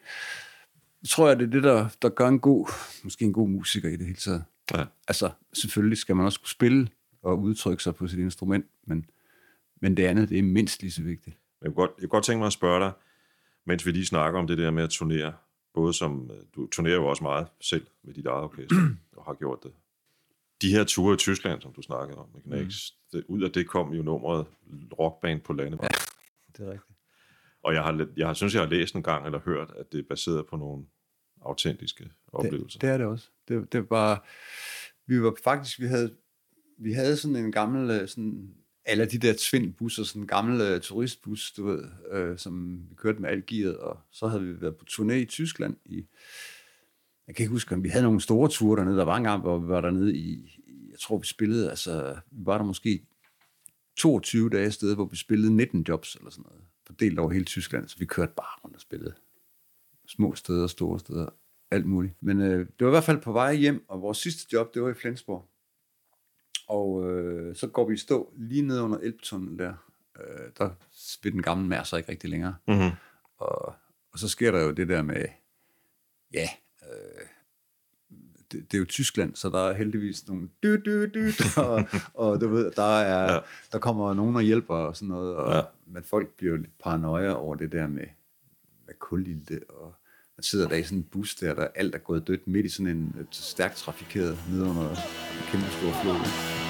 tror jeg, det er det, der, der gør en god, måske en god musiker i det hele taget. Ja. Altså, selvfølgelig skal man også kunne spille og udtrykke sig på sit instrument, men, men det andet, det er mindst lige så vigtigt. Jeg kunne, godt, jeg kunne godt tænke mig at spørge dig, mens vi lige snakker om det der med at turnere, både som, øh, du turnerer jo også meget selv med dit eget orkester, og har gjort det. De her ture i Tyskland, som du snakkede om med Knæks, mm. det, ud af det kom jo nummeret Rockband på landevej. Ja. Det er rigtigt. Og jeg har, jeg har, synes, jeg har læst en gang, eller hørt, at det er baseret på nogle autentiske oplevelser. Det, det er det også. Det, det var, vi var faktisk, vi havde, vi havde sådan en gammel, øh, sådan, alle de der tvindbusser, sådan en gammel uh, turistbus, du ved, øh, som vi kørte med alt gearet, og så havde vi været på turné i Tyskland i, jeg kan ikke huske, om vi havde nogle store ture dernede. Der var en gang, hvor vi var dernede i, i jeg tror, vi spillede, altså, vi var der måske 22 dage sted, hvor vi spillede 19 jobs eller sådan noget, fordelt over hele Tyskland, så vi kørte bare rundt og spillede små steder, store steder, alt muligt. Men øh, det var i hvert fald på vej hjem, og vores sidste job, det var i Flensborg. Og øh, så går vi i stå lige ned under Elbtunnelen der. Øh, der vil den gamle mær så ikke rigtig længere. Mm-hmm. Og, og så sker der jo det der med, ja, øh, det, det er jo Tyskland, så der er heldigvis nogle dy, dy, dy, og, og du ved, der, er, Ja. der kommer nogen og hjælper og sådan noget, og, ja. men folk bliver jo lidt paranoia over det der med, med kulilte, og man sidder der i sådan en bus der, der alt er gået dødt midt i sådan en stærkt trafikeret nede under en kæmpe stor flod. ikke?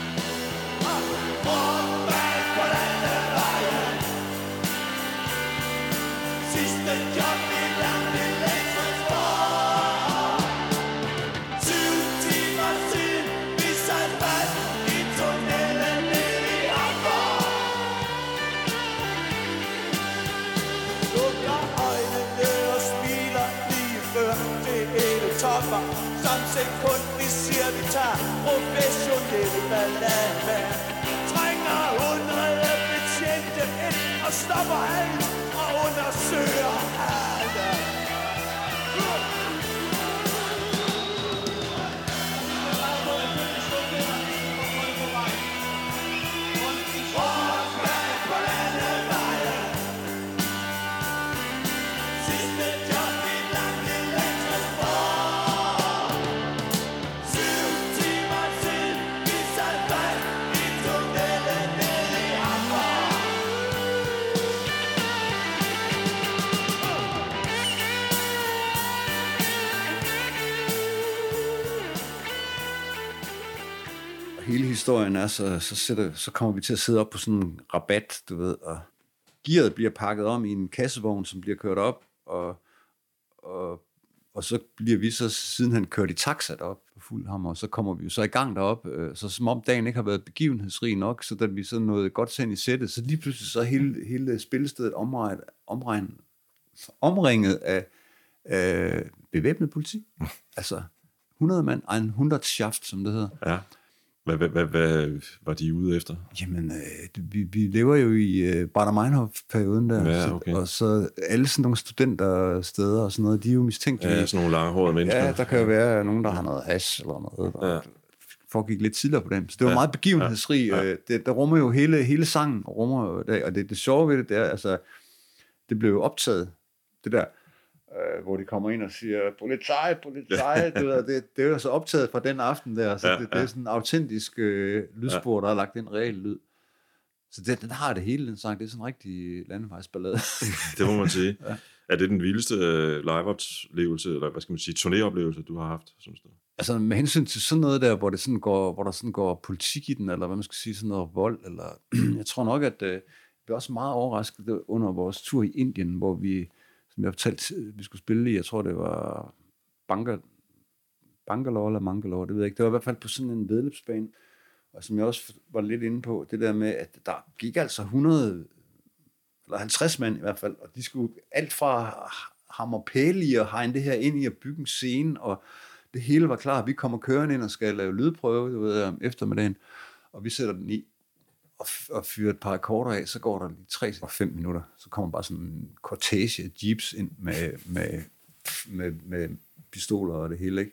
Professionelle historien er, så, så, sætter, så kommer vi til at sidde op på sådan en rabat, du ved, og gearet bliver pakket om i en kassevogn, som bliver kørt op, og, og og så bliver vi så, siden han kørte i taxa op på fuld hammer, så kommer vi jo så i gang derop, øh, så som om dagen ikke har været begivenhedsrig nok, så da vi så nåede godt ind i sættet, så lige pludselig så hele, hele spillestedet omregnet, omregnet, omringet af, af bevæbnet politi. Altså 100 mand, en 100 shaft, som det hedder. Ja. Hvad, hvad, hvad, hvad var de ude efter? Jamen, øh, vi, vi lever jo i øh, Bader Meinhof-perioden der, Ja, så, okay. og så alle sådan nogle studentersteder og sådan noget, de er jo mistænkelige. Ja, sådan nogle langhårede mennesker. Ja, der kan jo være nogen, der har noget hash eller noget, der Ja. foregik lidt tidligere på dem. Så det var Ja. meget begivenhedsrig. Ja. Ja. Ja. Det, der rummer jo hele, hele sangen, rummer jo det, og det, det sjove ved det, det er, altså, det blev jo optaget, det der, øh, hvor de kommer ind og siger, politi, politi, du ved, det, det er jo så optaget fra den aften der, så Ja, det, det er sådan en autentisk øh, lydspor, der er lagt ind real lyd. Så det, den har det hele, den sang. Det er sådan en rigtig landevejsballade. Det må man sige. ja. Er det den vildeste øh, live-oplevelse, eller hvad skal man sige, turnéoplevelse, du har haft, synes du? Altså med hensyn til sådan noget der, hvor, det sådan går, hvor der sådan går politik i den, eller hvad man skal sige, sådan noget vold, eller jeg tror nok, at øh, vi er også meget overrasket under vores tur i Indien, hvor vi, som jeg har øh, vi skulle spille i, jeg tror det var Banker, Bangalore eller Mangalore, det ved jeg ikke. Det var i hvert fald på sådan en vedløbsbane, og som jeg også var lidt inde på, det der med, at der gik altså 100 eller 50 mand i hvert fald, og de skulle alt fra hammer pæle i og hegne det her ind i at bygge en scene, og det hele var klar. Vi kommer kørende ind og skal lave lydprøve du ved, om eftermiddagen, og vi sætter den i og, og fyrer et par akkorder af, så går der lige 3 og 5 minutter, så kommer bare sådan en cortege af jeeps ind med, med, med, med pistoler og det hele, ikke?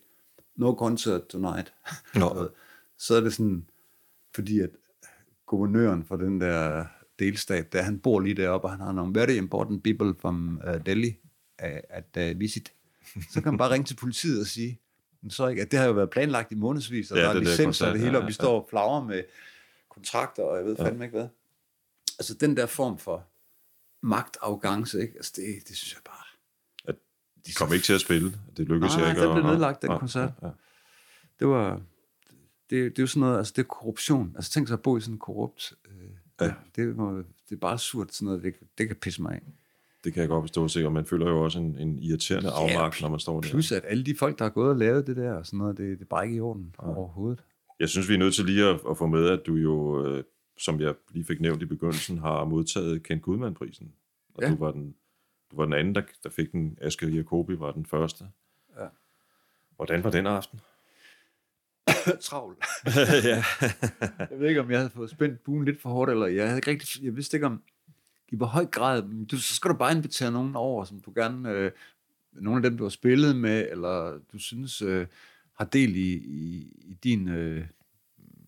No concert tonight. Nå. så er det sådan, fordi at guvernøren for den der delstat, der han bor lige deroppe, og han har nogle very important people from uh, Delhi uh, at uh, visit. Så kan man bare ringe til politiet og sige, så ikke, at det har jo været planlagt i månedsvis, og Ja, der er licenser og det hele, og vi står og flagrer med kontrakter, og jeg ved fandme ikke hvad. Altså den der form for magtafgangse, ikke? Altså det, det synes jeg bare... At de Kom ikke til at spille. Det lykkedes Nej, nej, ikke. den at- blev nedlagt, den Nej, koncert. Ja, ja. Det var... Det, det er jo sådan noget, altså det er korruption. Altså tænk sig at bo i sådan en korrupt... Øh, Ja. ja. det, må, det er bare surt, sådan noget, det, det kan pisse mig af. Det kan jeg godt forstå sikkert. Man føler jo også en, en irriterende Ja, afmagt, når man står der. Plus at alle de folk, der har gået og lavet det der, og sådan noget, det, det er bare ikke i orden overhovedet. Jeg synes, vi er nødt til lige at, at få med, at du jo, øh, som jeg lige fik nævnt i begyndelsen, har modtaget Kent Gudman-prisen. Og Ja. du, var den, du var den anden, der, der fik den. Asger Jacobi var den første. Ja. Hvordan var den aften? Travl. ja. Jeg ved ikke, om jeg havde fået spændt buen lidt for hårdt, eller jeg, havde ikke rigtig, jeg vidste ikke, om i hvor høj grad, du, så skal du bare invitere nogen over, som du gerne, øh, nogle af dem, du har spillet med, eller du synes øh, har del i, i, i din, øh,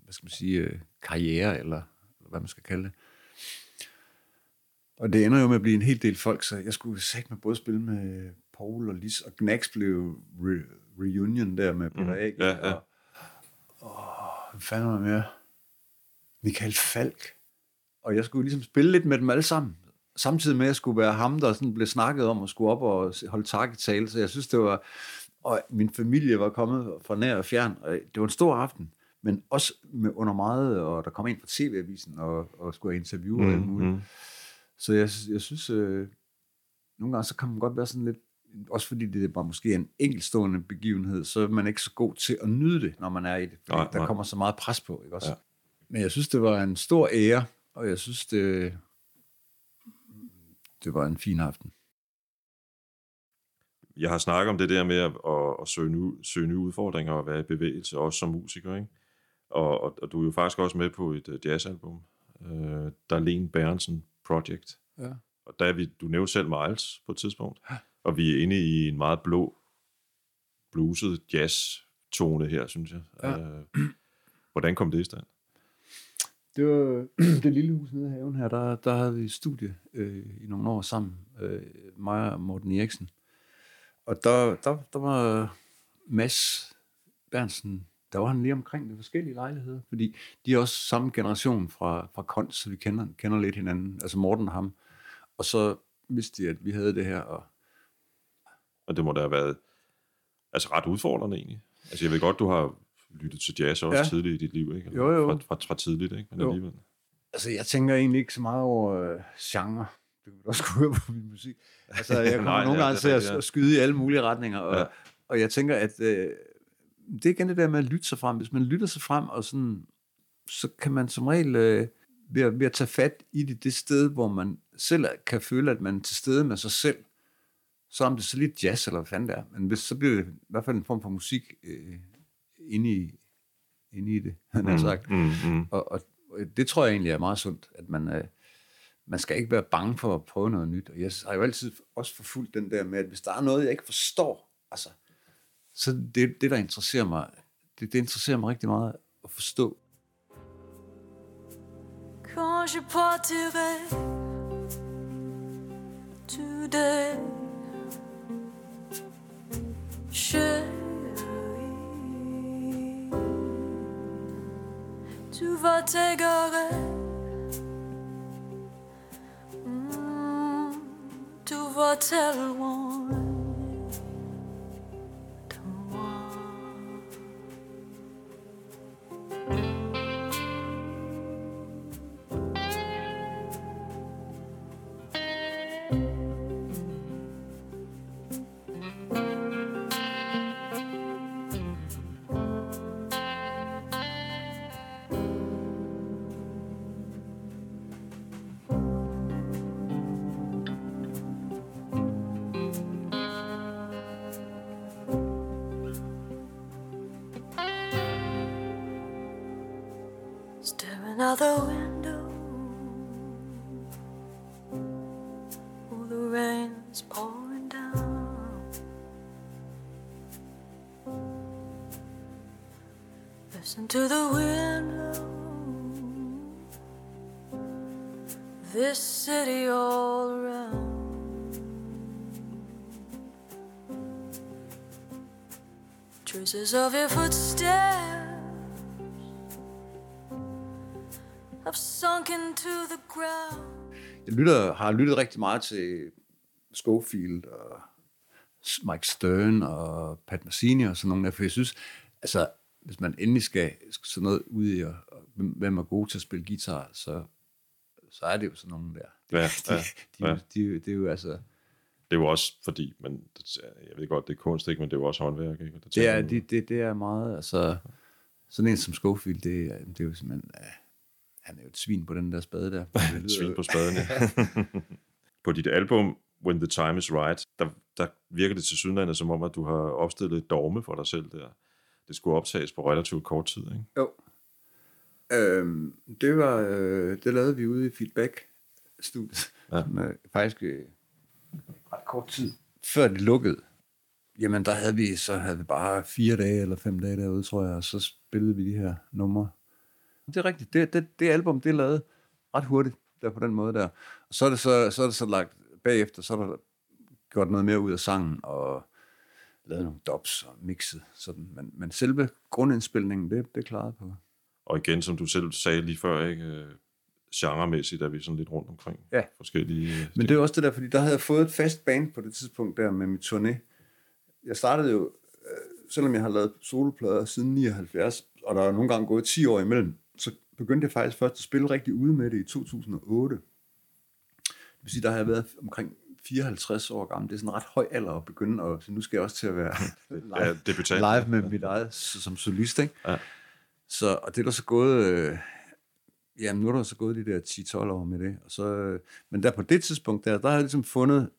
hvad skal man sige, øh, karriere, eller hvad man skal kalde det. Og det ender jo med at blive en hel del folk, så jeg skulle sagt med både spille med Paul og Lis, og Gnax blev re- reunion der med Peter Mhm. Ag. Ja, ja. Og, åh, hvad fanden var mere? Michael Falk. Og jeg skulle ligesom spille lidt med dem alle sammen. Samtidig med, at jeg skulle være ham, der sådan blev snakket om at skulle op og holde tak i tale. Så jeg synes, det var... Og min familie var kommet fra nær og fjern. Og det var en stor aften. Men også med under meget, og der kom en fra TV-avisen og, og skulle have interview og alt muligt. mm. Så jeg, jeg synes, øh, nogle gange så kan man godt være sådan lidt, også fordi det var måske en enkeltstående begivenhed, så er man ikke så god til at nyde det, når man er i det. Fordi Nej, der nej. kommer så meget pres på, ikke også? Ja. Men jeg synes, det var en stor ære, og jeg synes, det, det var en fin aften. Jeg har snakket om det der med at, at, at søge, nye, søge nye udfordringer og være i bevægelse, også som musiker, ikke? Og, og, og du er jo faktisk også med på et uh, jazzalbum, uh, Darlene Berensen Project. Ja. Og der er vi, du nævnte selv Miles på et tidspunkt, og vi er inde i en meget blå, bluset jazz-tone her, synes jeg. Ja. Uh, hvordan kom det i stand? Det var det lille hus nede i haven her, der, der havde vi studie øh, i nogle år sammen, øh, mig og Morten Eriksen. Og der, der, der var Mads Bernsen, der var han lige omkring de forskellige lejligheder, fordi de er også samme generation fra, fra Kons, så vi kender, kender lidt hinanden, altså Morten og ham. Og så vidste de, at vi havde det her, og Og det må da have været altså ret udfordrende egentlig. Altså jeg ved godt, du har lyttet til jazz også ja. Tidligt i dit liv, ikke? Jo, jo. Fra, fra, fra tidligt, ikke? Men Jo. alligevel. Altså, jeg tænker egentlig ikke så meget over øh, genre. Du kan også høre på min musik. Altså, jeg kommer Nej, nogle ja, gange til at, ja. skyde i alle mulige retninger, og, Ja. og jeg tænker, at øh, det er igen det der med at lytte sig frem. Hvis man lytter sig frem, og sådan, så kan man som regel øh, ved, at, ved at tage fat i det, det sted, hvor man selv kan føle, at man er til stede med sig selv, så om det så lidt jazz, eller hvad fanden det er, men hvis, så bliver det i hvert fald en form for musik øh, inde, i, inde i det, han har sagt. Mm, mm. Og, og, og det tror jeg egentlig er meget sundt, at man, øh, man skal ikke være bange for at prøve noget nyt. Og jeg har jo altid også forfulgt den der med, at hvis der er noget, jeg ikke forstår, altså, så det, det der interesserer mig, det, det interesserer mig rigtig meget at forstå. Quand je partirai today, je tu vas t'égarer. Tu vas out the window, oh, the rain's pouring down. Listen to the window, this city all around. Traces of your footsteps lytter, har lyttet rigtig meget til Schofield og Mike Stern og Pat Messini og sådan nogle der, for jeg synes, altså, hvis man endelig skal sådan noget ud i, og, og hvem er god til at spille guitar, så, så er det jo sådan nogle der. Ja, de, ja, de, ja. de, de, det er jo altså, Det er jo også fordi, men jeg ved godt, det er kunst, ikke, men det er jo også håndværk. Ikke? Det tager er, man- det, det, det er meget, altså, sådan en som Schofield, det, er- det er jo simpelthen, uh, han er jo et svin på den der spade der. Svin på spaden, ja. på dit album, When the Time is Right, der, der virker det til sydlandet som om, at du har opstillet et dogme for dig selv der. Det skulle optages på relativt kort tid, ikke? Jo. Øhm, det var, øh, det lavede vi ude i Feedback-studiet. Ja. Som, øh, faktisk øh, ret kort tid før det lukkede. Jamen, der havde vi, så havde vi bare fire dage eller fem dage derude, tror jeg, og så spillede vi de her numre. Det er rigtigt. Det, det, det album, det er lavet ret hurtigt, der på den måde der. Og så er det så, så, er det så lagt bagefter, så er der gjort noget mere ud af sangen, og lavet nogle dubs og mixet. Sådan. Men, men selve grundindspilningen, det, det klarede på. Og igen, som du selv sagde lige før, ikke? øh, genremæssigt er vi sådan lidt rundt omkring Ja. forskellige... øh, Men det er også det der, fordi der havde jeg fået et fast band på det tidspunkt der med min turné. Jeg startede jo, øh, selvom jeg har lavet soloplader siden 79, og der er nogle gange gået 10 år imellem, begyndte jeg faktisk først at spille rigtig ude med det i 2008. Det vil sige, der har jeg været omkring 54 år gammel. Det er sådan en ret høj alder at begynde, og så nu skal jeg også til at være live, Ja, debutant. live med mit eget som solist. Ikke? Ja. Så, og det er der så gået, øh, jamen nu er der så gået de der 10-12 år med det. Og så, øh, men der på det tidspunkt, der, der har jeg ligesom fundet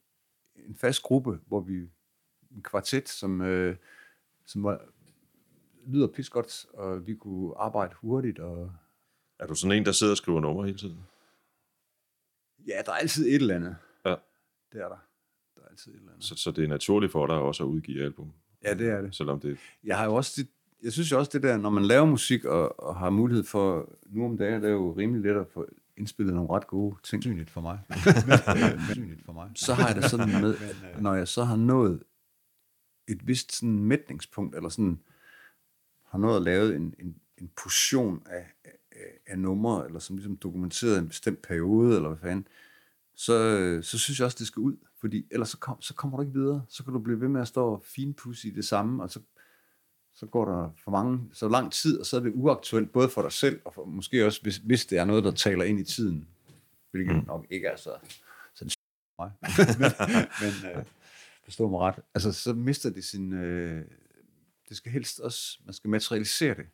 en fast gruppe, hvor vi, en kvartet, som, øh, som var, lyder pis godt, og vi kunne arbejde hurtigt. Og, Er du sådan en, der sidder og skriver numre hele tiden? ja, der er altid et eller andet. Ja. Det er der. Der er altid et eller andet. Så, så det er naturligt for dig også at udgive album? Ja, det er det. Selvom det... jeg har jo også det, jeg synes jo også det der, når man laver musik og, og har mulighed for, nu om dagen, det er jo rimelig let at få indspillet nogle ret gode ting. Synligt for mig. Synligt for mig. Så har jeg det sådan med, at når jeg så har nået et vist sådan mætningspunkt, eller sådan har nået at lave en, en, en portion af, af, af numre, eller som ligesom dokumenteret en bestemt periode, eller hvad fanden, så, øh, så synes jeg også, det skal ud. Fordi ellers så, kom, så kommer du ikke videre. Så kan du blive ved med at stå og finpudse i det samme, og så, så går der for mange, så lang tid, og så er det uaktuelt, både for dig selv, og for, måske også, hvis, hvis det er noget, der taler ind i tiden, hvilket mm. nok ikke er så, så mig. men men øh, forstå mig ret. Altså, så mister det sin... Øh, det skal helst også... Man skal materialisere det.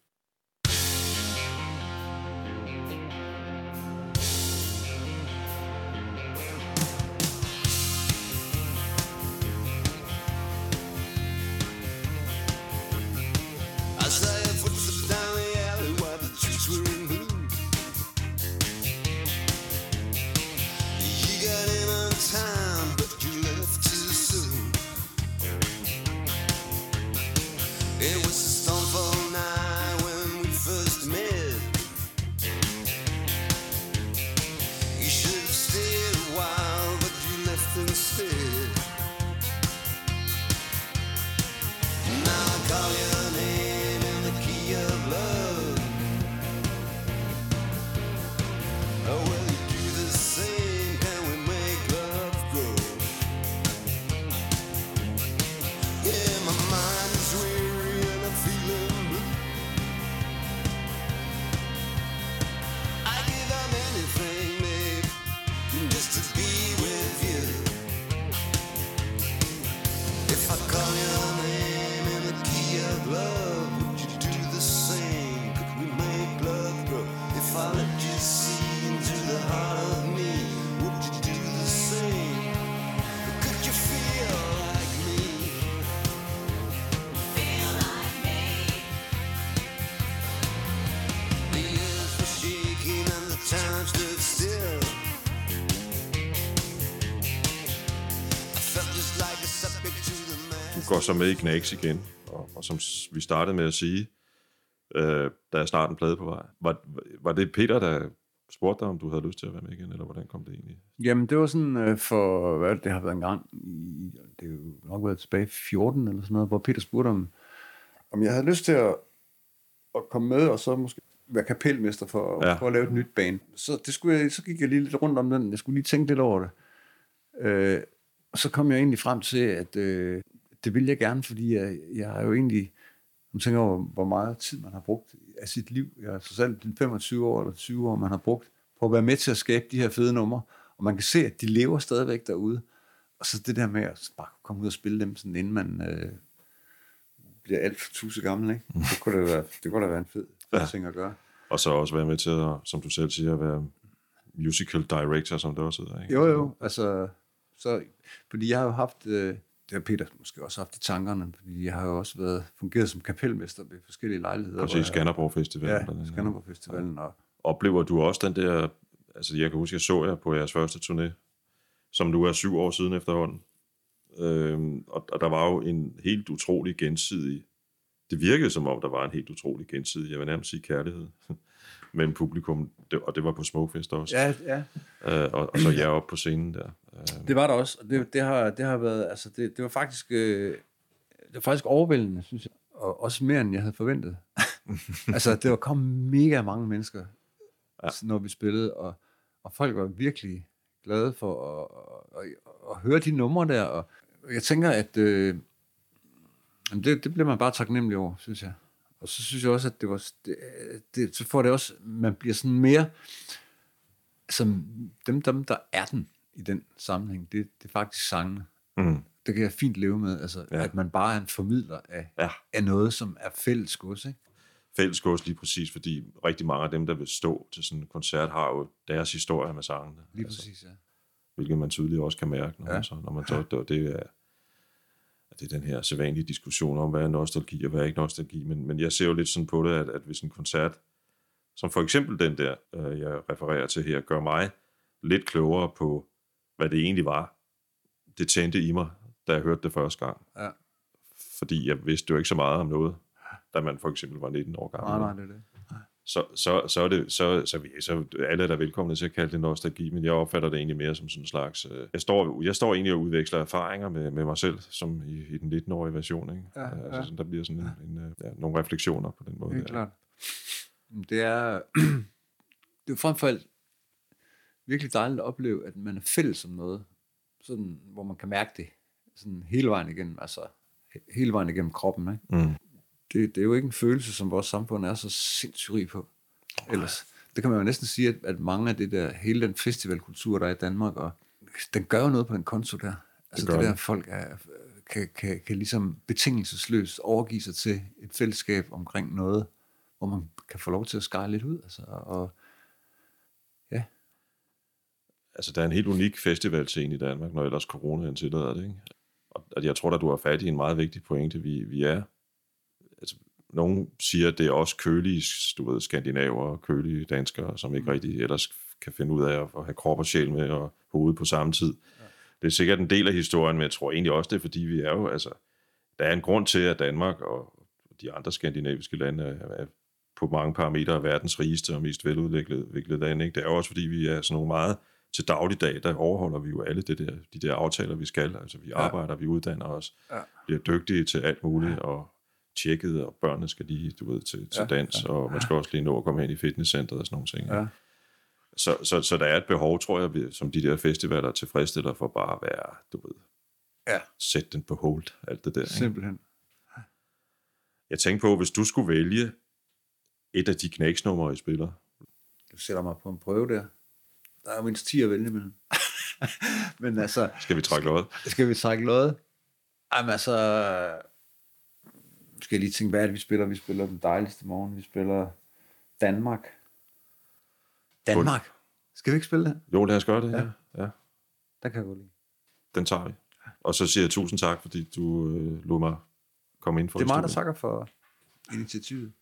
Så med i Knacks igen, og, og som vi startede med at sige, øh, der er snart en plade på vej. Var, var det Peter, der spurgte dig, om du havde lyst til at være med igen, eller hvordan kom det egentlig? Jamen, det var sådan øh, for, hvad det, det har været en gang, i, det er jo nok været tilbage i 14 eller sådan noget, hvor Peter spurgte om, om jeg havde lyst til at, at komme med, og så måske være kapelmester for, ja. for at lave et nyt band. Så, det skulle jeg, så gik jeg lige lidt rundt om den, jeg skulle lige tænke lidt over det. Øh, og så kom jeg egentlig frem til, at øh, det ville jeg gerne, fordi jeg, jeg har jo egentlig, man tænker over, hvor meget tid man har brugt af sit liv. Jeg er så selv 25 år eller 20 år, man har brugt på at være med til at skabe de her fede numre. Og man kan se, at de lever stadigvæk derude. Og så det der med at bare komme ud og spille dem, sådan, inden man øh, bliver alt for tusind gammel. Ikke? Det kunne da være, det kunne da være en fed, fed Ja. ting at gøre. Og så også være med til, at, som du selv siger, at være musical director, som det også hedder. Ikke? Jo, jo, altså, så, fordi jeg har jo haft, øh, det har Peter måske også haft i tankerne, fordi jeg har jo også været, fungeret som kapelmester ved forskellige lejligheder. Præcis, Skanderborg Festival. Ja, Skanderborg Festivalen, og Oplever du også den der, altså jeg kan huske, jeg så jer på jeres første turné, som nu er syv år siden efterhånden. Øhm, og, og der var jo en helt utrolig gensidig, det virkede som om, der var en helt utrolig gensidig, jeg vil nærmest sige kærlighed, mellem publikum, det, og det var på Smukfest også, ja, ja, øh, og, og så jeg oppe på scenen der. Øh, det var der også, og det, det, har, det har været, altså det, det var faktisk, øh, det var faktisk overvældende, synes jeg, og også mere, end jeg havde forventet. altså, det var kommet mega mange mennesker, Ja. når vi spillede, og, og folk var virkelig glade for at, at, at, at høre de numre der, og jeg tænker, at øh, det, det bliver man bare taknemmelig over, synes jeg. Og så synes jeg også, at det var, det, det, så får det også, man bliver sådan mere, som dem, dem der er den i den sammenhæng, det, det er faktisk sangene. mm, Det kan jeg fint leve med, altså, Ja. at man bare er en formidler af, ja, af noget, som er fælles gods, ikke? fælles gods lige præcis, fordi rigtig mange af dem, der vil stå til sådan en koncert, har jo deres historie med sangene. Lige præcis, ja. hvilket man tydeligt også kan mærke, når, ja. Man, så, når man så, det, det er, det er den her sædvanlige diskussion om, hvad er nostalgi og hvad er ikke nostalgi, men, men jeg ser jo lidt sådan på det, at, at hvis en koncert, som for eksempel den der, øh, jeg refererer til her, gør mig lidt klogere på, hvad det egentlig var, det tændte i mig, da jeg hørte det første gang. Ja. Fordi jeg vidste jo ikke så meget om noget, da man for eksempel var 19 år gammel. Nej, nej, det er det. Så, så, så, er det, så, så, vi- så alle er der velkomne til at kalde det nostalgi, men jeg opfatter det egentlig mere som sådan en slags... Øh, jeg, står, jeg står egentlig og udveksler erfaringer med, med mig selv, som i, i den 19-årige version. Ikke? Ja, altså, ja. sådan, der bliver sådan en, en, øh, ja, nogle refleksioner på den måde. Helt der. klart. Det er, det er frem for alt virkelig dejligt at opleve, at man er fælles om noget, sådan, hvor man kan mærke det sådan hele vejen igennem, altså he- hele vejen igennem kroppen. Ikke? Mm. Det, det er jo ikke en følelse, som vores samfund er så sindssygt rig på. Ellers, det kan man jo næsten sige, at, at mange af det der, hele den festivalkultur, der er i Danmark, og den gør jo noget på den konto der. Altså det, det der, den. folk er, kan, kan, kan ligesom betingelsesløst overgive sig til et fællesskab omkring noget, hvor man kan få lov til at skære lidt ud. Altså, og, ja, Altså, der er en helt unik festivalscene i Danmark, når ellers coronaen tillader det, ikke? Og jeg tror da, du har fat i en meget vigtig pointe. Vi, vi er... Altså, nogen siger, at det er også kølige, du ved, skandinaver og kølige danskere, som ikke rigtig ellers kan finde ud af at, have krop og sjæl med og hoved på samme tid. Ja. Det er sikkert en del af historien, men jeg tror egentlig også, det er, fordi vi er jo, altså, der er en grund til, at Danmark og de andre skandinaviske lande er, er på mange parametre verdens rigeste og mest veludviklede udviklede lande. Ikke? Det er jo også, fordi vi er sådan nogle meget til dagligdag, der overholder vi jo alle det der, de der aftaler, vi skal. Altså, vi arbejder, vi uddanner os, Ja. bliver dygtige til alt muligt, og tjekket, og børnene skal lige, du ved, til, til Ja, dans, og man skal også lige nå at komme hen i fitnesscenteret og sådan nogle ting. Ja. Så, så, så der er et behov, tror jeg, som de der festivaler tilfredsstiller for bare at være, du ved, Ja. sæt den på hold, alt det der. Ikke? simpelthen. Jeg tænkte på, hvis du skulle vælge et af de knæksnumre, I spiller, Du sætter mig på en prøve der. Der er mindst 10 at vælge mellem. Men altså, skal vi trække noget? skal vi trække noget? Jamen altså, skal jeg lige tænke, hvad er det, vi spiller? Vi spiller Den Dejligste Morgen, vi spiller Danmark. Danmark? Skal vi ikke spille det? Jo, lad os gøre det. Ja. Ja. Ja. Der kan jeg godt lide. Den tager vi. Og så siger jeg tusind tak, fordi du øh, lod mig komme ind for Det er mig, der takker for initiativet.